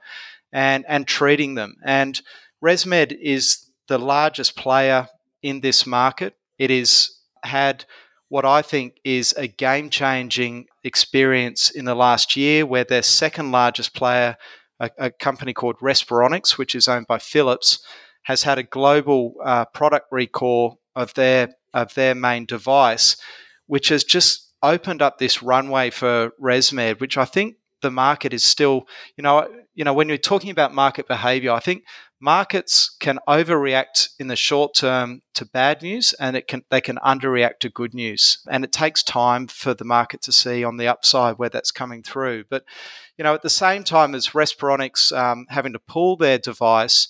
and, and treating them. And ResMed is the largest player in this market. It has had what I think is a game changing experience in the last year, where their second largest player, a, a, company called Respironics, which is owned by Philips, has had a global uh, product recall of their of their main device, which has just opened up this runway for ResMed, which I think the market is still, you know, you know, when you're talking about market behavior, I think markets can overreact in the short term to bad news and it can they can underreact to good news. And it takes time for the market to see on the upside where that's coming through. But you know at the same time as respironics um, having to pull their device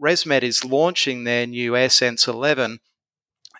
resmed is launching their new airsense 11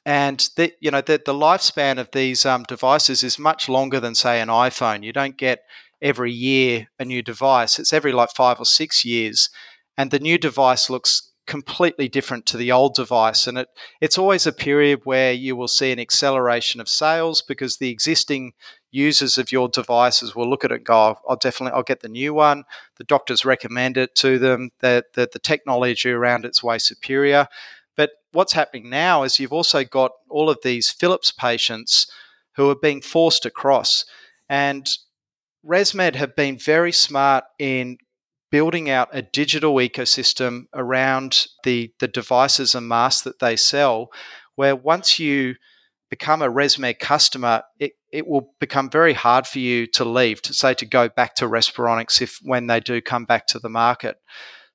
and the, you know the, the lifespan of these um, devices is much longer than say an iphone. You don't get every year a new device. It's every like five or six years and the new device looks completely different to the old device and it it's always a period where you will see an acceleration of sales because the existing users of your devices will look at it and go I'll definitely I'll get the new one. The doctors recommend it to them. That the, the technology around it's way superior but what's happening now is you've also got all of these Philips patients who are being forced across and ResMed have been very smart in building out a digital ecosystem around the, the devices and masks that they sell, where once you become a ResMed customer, it, it will become very hard for you to leave, to say to go back to Respironics if when they do come back to the market.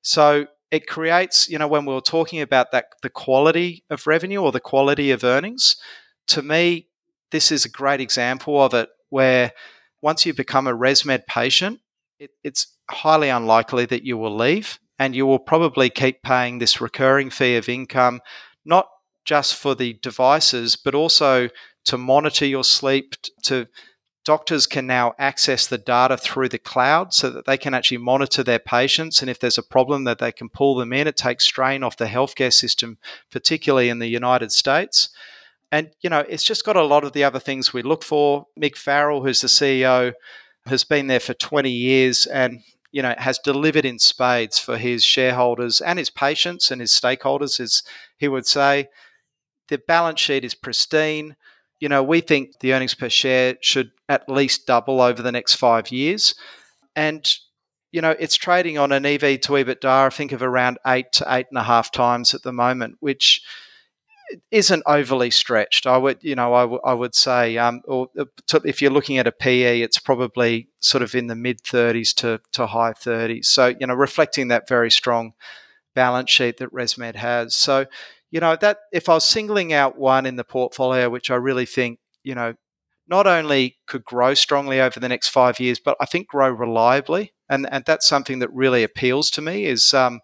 So it creates, you know, when we were talking about that the quality of revenue or the quality of earnings, to me, this is a great example of it where once you become a ResMed patient, it, it's highly unlikely that you will leave, and you will probably keep paying this recurring fee of income, not just for the devices, but also to monitor your sleep. To doctors can now access the data through the cloud so that they can actually monitor their patients, and if there's a problem, that they can pull them in. It takes strain off the healthcare system, particularly in the United States. And you know, it's just got a lot of the other things we look for. Mick Farrell, who's the CEO has been there for 20 years and you know has delivered in spades for his shareholders and his patients and his stakeholders as he would say the balance sheet is pristine you know we think the earnings per share should at least double over the next 5 years and you know it's trading on an ev to ebitda i think of around 8 to 8.5 times at the moment which isn't overly stretched. I would, you know, I, w- I would say, um, or uh, if you're looking at a PE, it's probably sort of in the mid 30s to, to high 30s. So, you know, reflecting that very strong balance sheet that ResMed has. So, you know, that if I was singling out one in the portfolio, which I really think, you know, not only could grow strongly over the next five years, but I think grow reliably, and and that's something that really appeals to me. Is um,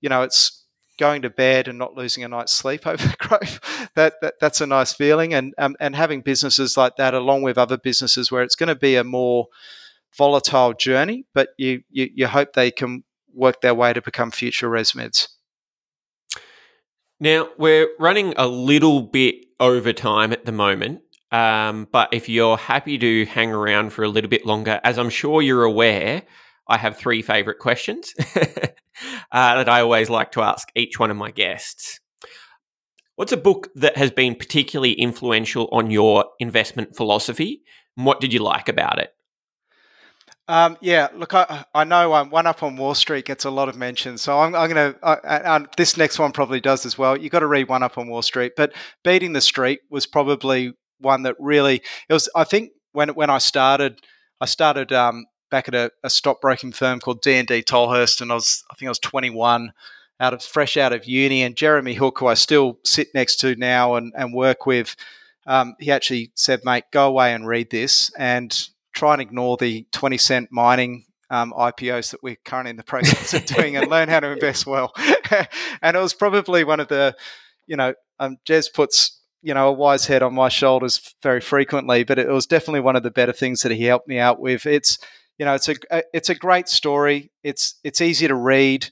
you know, it's going to bed and not losing a night's sleep over growth, that, that that's a nice feeling. And um, and having businesses like that, along with other businesses where it's going to be a more volatile journey, but you, you, you hope they can work their way to become future ResMeds. Now we're running a little bit over time at the moment. Um, but if you're happy to hang around for a little bit longer, as I'm sure you're aware, I have three favorite questions uh, that I always like to ask each one of my guests. What's a book that has been particularly influential on your investment philosophy? And what did you like about it? Um, yeah, look, I, I know um, One Up on Wall Street gets a lot of mention, so I'm, I'm going to. Uh, this next one probably does as well. You've got to read One Up on Wall Street, but Beating the Street was probably one that really. It was. I think when when I started, I started um, back at a, a stockbroking firm called D and D Tolhurst, and I was I think I was 21, out of fresh out of uni, and Jeremy Hook, who I still sit next to now and, and work with, um, he actually said, "Mate, go away and read this, and try and ignore the 20 cent mining." Um, IPOs that we're currently in the process of doing and learn how to invest well. and it was probably one of the, you know, um, Jez puts you know a wise head on my shoulders very frequently, but it was definitely one of the better things that he helped me out with. It's you know, it's a it's a great story. It's it's easy to read.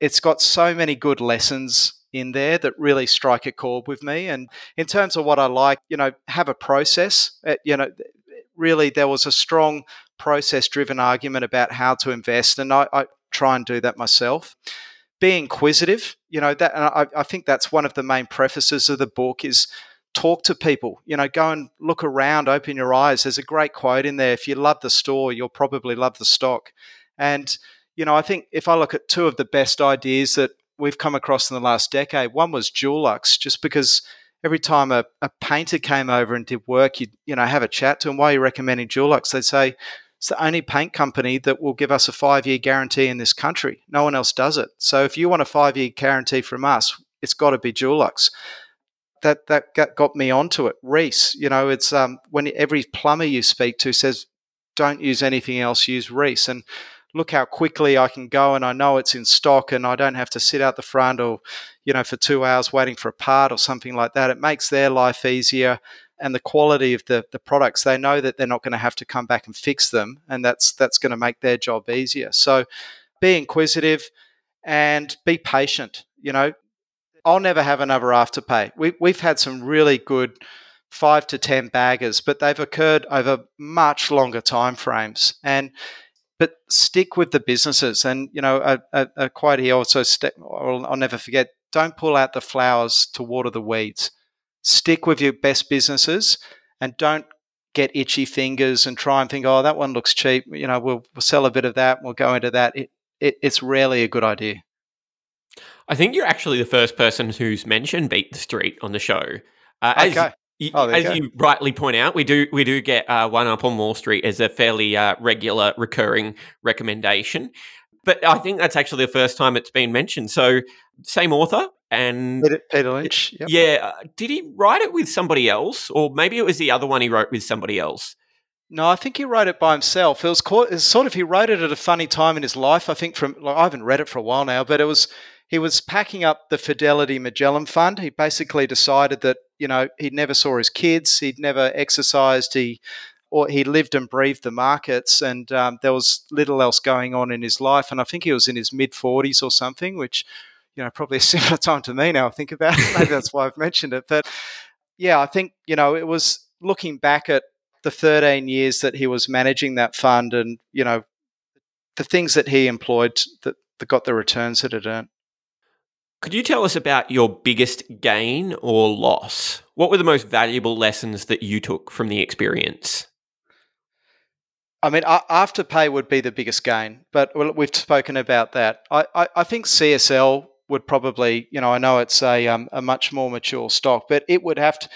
It's got so many good lessons in there that really strike a chord with me. And in terms of what I like, you know, have a process. Uh, you know, really there was a strong process-driven argument about how to invest, and I, I try and do that myself. Be inquisitive. You know that, and I, I think that's one of the main prefaces of the book is talk to people. You know, go and look around, open your eyes. There's a great quote in there. If you love the store, you'll probably love the stock. And, you know, I think if I look at two of the best ideas that we've come across in the last decade, one was Dulux, just because every time a, a painter came over and did work, you'd, you know, have a chat to them. Why are you recommending Dulux? They'd say, It's the only paint company that will give us a five year guarantee in this country. No one else does it. So if you want a five year guarantee from us, it's got to be Dulux. That that got me onto it. Reece, you know, it's um, when every plumber you speak to says, "Don't use anything else. Use Reece." And look how quickly I can go, and I know it's in stock, and I don't have to sit out the front or, you know, for two hours waiting for a part or something like that. It makes their life easier and the quality of the, the products, they know that they're not going to have to come back and fix them, and that's that's going to make their job easier. So, be inquisitive and be patient. You know, I'll never have another afterpay. We, we've had some really good five to ten baggers, but they've occurred over much longer time frames. And but stick with the businesses. And you know, a, a, a quote here also, st- I'll, I'll never forget: don't pull out the flowers to water the weeds stick with your best businesses and don't get itchy fingers and try and think, oh, that one looks cheap. You know, we'll, we'll sell a bit of that. We'll go into that. It, it, it's rarely a good idea. I think you're actually the first person who's mentioned Beat the Street on the show. Uh, as, Oh, as you, you rightly point out, we do we do get uh, One Up on Wall Street as a fairly uh, regular, recurring recommendation. But I think that's actually the first time it's been mentioned. So, same author, and Peter, Lynch. Yep. Yeah, uh, did he write it with somebody else, or maybe it was the other one he wrote with somebody else? No, I think he wrote it by himself. It was, it was sort of he wrote it at a funny time in his life. I think from like, I haven't read it for a while now, but it was he was packing up the Fidelity Magellan Fund. He basically decided that you know he never saw his kids, he'd never exercised, he or he lived and breathed the markets, and um, there was little else going on in his life. And I think he was in his mid forties or something, which you know, probably a similar time to me now. I think about it. Maybe that's why I've mentioned it. But yeah, I think you know it was looking back at the 13 years that he was managing that fund, and you know, the things that he employed that, that got the returns that it earned. Could you tell us about your biggest gain or loss? What were the most valuable lessons that you took from the experience? I mean, Afterpay would be the biggest gain, but we've spoken about that. I, I, I think CSL would probably, you know, I know it's a um, a much more mature stock, but it would have to,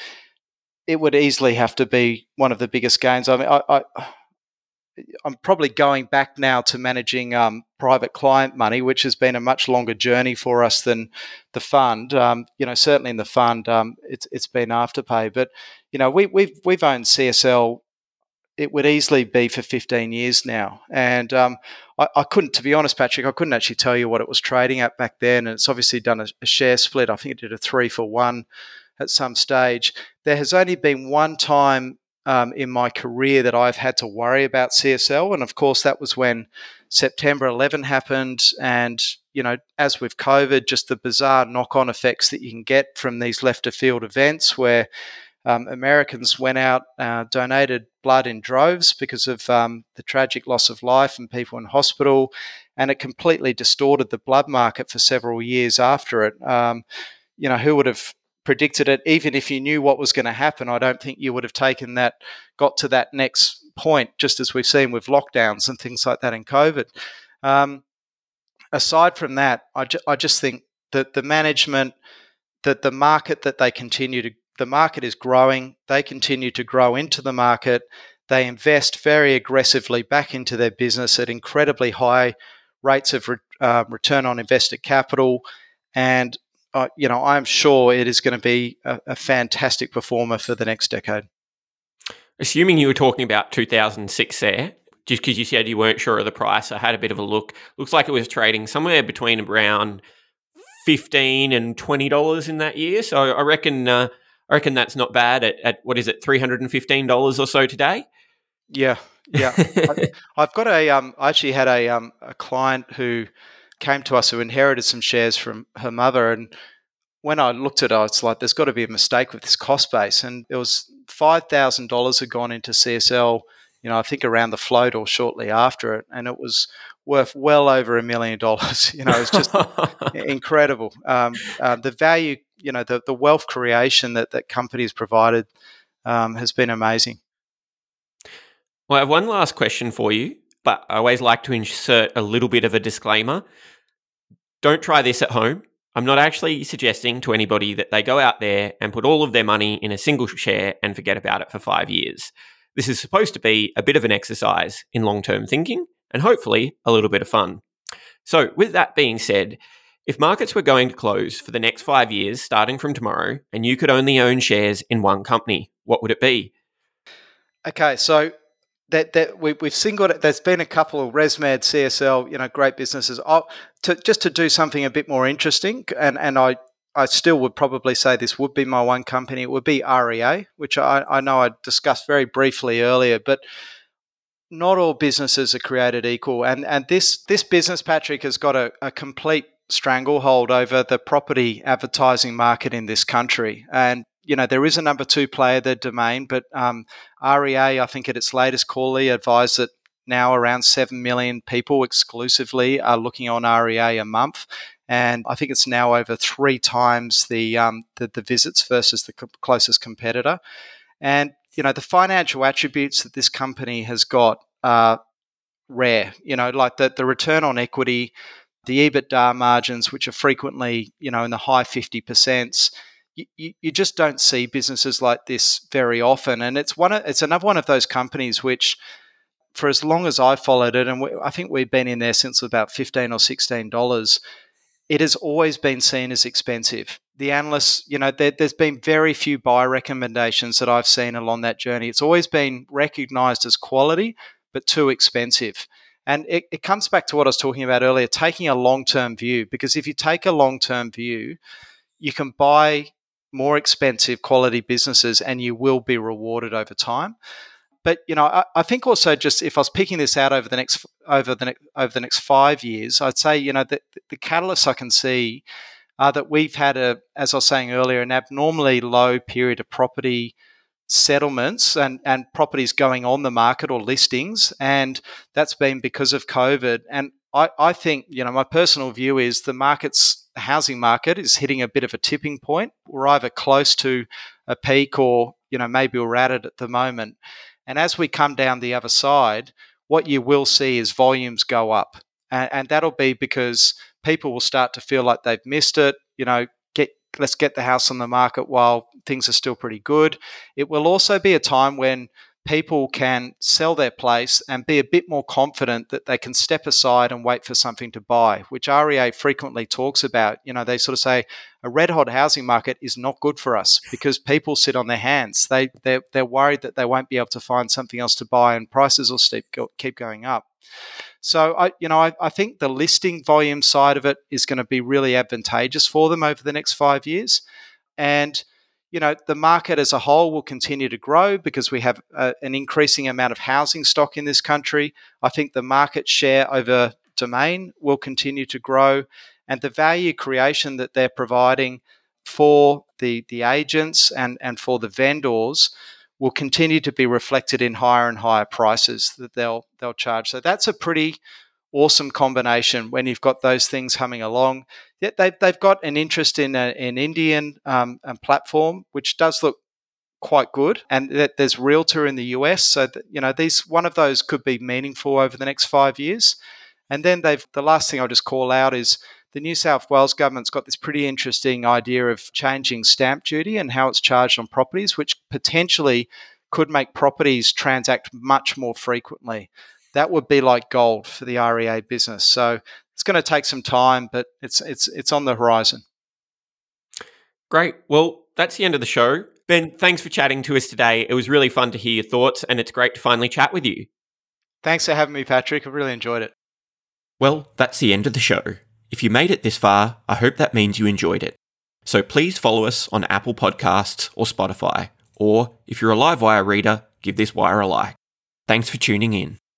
it would easily have to be one of the biggest gains. I mean, I, I I'm probably going back now to managing um, private client money, which has been a much longer journey for us than the fund. Um, you know, certainly in the fund, um, it's it's been afterpay, but you know, we, we've we've owned CSL it would easily be for 15 years now. And um, I, I, couldn't, to be honest, Patrick, I couldn't actually tell you what it was trading at back then. And it's obviously done a, a share split. I think it did a three for one at some stage. There has only been one time um, in my career that I've had to worry about CSL. And of course, that was when September 11 happened. And, you know, as with COVID, just the bizarre knock on effects that you can get from these left of field events where um, Americans went out, uh, donated blood in droves because of um, the tragic loss of life and people in hospital, and it completely distorted the blood market for several years after it. Um, you know, who would have predicted it? Even if you knew what was going to happen, I don't think you would have taken that, got to that next point, just as we've seen with lockdowns and things like that in COVID. Um, aside from that, I, ju- I just think that the management, that the market that they continue to the market is growing. They continue to grow into the market. They invest very aggressively back into their business at incredibly high rates of re- uh, return on invested capital. And, uh, you know, I'm sure it is going to be a, a fantastic performer for the next decade. Assuming you were talking about 2006 there, just because you said you weren't sure of the price, I had a bit of a look. Looks like it was trading somewhere between around fifteen and twenty dollars in that year. So I reckon uh, I reckon that's not bad at, at what is it, three hundred and fifteen dollars or so today. Yeah, yeah. I, have got a. Um, I actually had a um, a client who came to us who inherited some shares from her mother, and when I looked at it, I was like, "There's got to be a mistake with this cost base." And it was five thousand dollars had gone into CSL. You know, I think around the float or shortly after it, and it was worth well over a million dollars. You know, it's just incredible. Um, uh, the value you know the, the wealth creation that that companies provided um, has been amazing. Well, I have one last question for you, but I always like to insert a little bit of a disclaimer. Don't try this at home. I'm not actually suggesting to anybody that they go out there and put all of their money in a single share and forget about it for five years. This is supposed to be a bit of an exercise in long term thinking and hopefully a little bit of fun. So, with that being said, if markets were going to close for the next five years, starting from tomorrow, and you could only own shares in one company, what would it be? Okay, so that, that we, have singled it. There's been a couple of ResMed, CSL, you know, great businesses. I'll, to, just to do something a bit more interesting, and, and I, I still would probably say this would be my one company. It would be REA, which I, I know I discussed very briefly earlier, but not all businesses are created equal. And and this this business, Patrick, has got a, a complete stranglehold over the property advertising market in this country. And you know there is a number two player, the Domain, but um, REA, I think at its latest call, they advised that now around seven million people exclusively are looking on REA a month, and I think it's now over three times the um, the, the visits versus the closest competitor. And you know the financial attributes that this company has got are rare. You know, like the the return on equity the EBITDA margins, which are frequently, you know, in the high 50%, you, you just don't see businesses like this very often. And it's one of, it's another one of those companies which, for as long as I followed it, and we, I think we've been in there since about 15 or $16, it has always been seen as expensive. The analysts, you know, there, has been very few buy recommendations that I've seen along that journey. It's always been recognized as quality, but too expensive. And it, it comes back to what I was talking about earlier taking a long term view. Because if you take a long term view, you can buy more expensive quality businesses and you will be rewarded over time. But you know, I, I think also just if I was picking this out over the next over the next over the next five years, I'd say you know the, the catalysts I can see are that we've had a, as I was saying earlier, an abnormally low period of property settlements and, and properties going on the market or listings. And that's been because of COVID. And I, I think, you know, my personal view is the market's housing market is hitting a bit of a tipping point. We're either close to a peak or, you know, maybe we're at it at the moment. And as we come down the other side, what you will see is volumes go up. And, and that'll be because people will start to feel like they've missed it. You know, let's get the house on the market while things are still pretty good. It will also be a time when people can sell their place and be a bit more confident that they can step aside and wait for something to buy, which REA frequently talks about. You know, they sort of say a red hot housing market is not good for us because people sit on their hands. They they're, they're worried that they won't be able to find something else to buy and prices will steep, keep going up. So I, you know, I, I think the listing volume side of it is going to be really advantageous for them over the next five years, and you know the market as a whole will continue to grow because we have a, an increasing amount of housing stock in this country. I think the market share over domain will continue to grow, and the value creation that they're providing for the the agents and and for the vendors will continue to be reflected in higher and higher prices that they'll they'll charge. So that's a pretty awesome combination when you've got those things humming along. Yet they, they've got an interest in an Indian um, platform, which does look quite good, and that there's Realtor in the US. So that, you know these one of those could be meaningful over the next five years. And then they've the last thing I'll just call out is the New South Wales government's got this pretty interesting idea of changing stamp duty and how it's charged on properties, which potentially could make properties transact much more frequently. That would be like gold for the REA business. So it's going to take some time, but it's it's it's on the horizon. Great. Well, that's the end of the show. Ben, thanks for chatting to us today. It was really fun to hear your thoughts, and it's great to finally chat with you. Thanks for having me, Patrick. I really enjoyed it. Well, that's the end of the show. If you made it this far, I hope that means you enjoyed it. So please follow us on Apple Podcasts or Spotify, or if you're a Livewire reader, give this wire a like. Thanks for tuning in.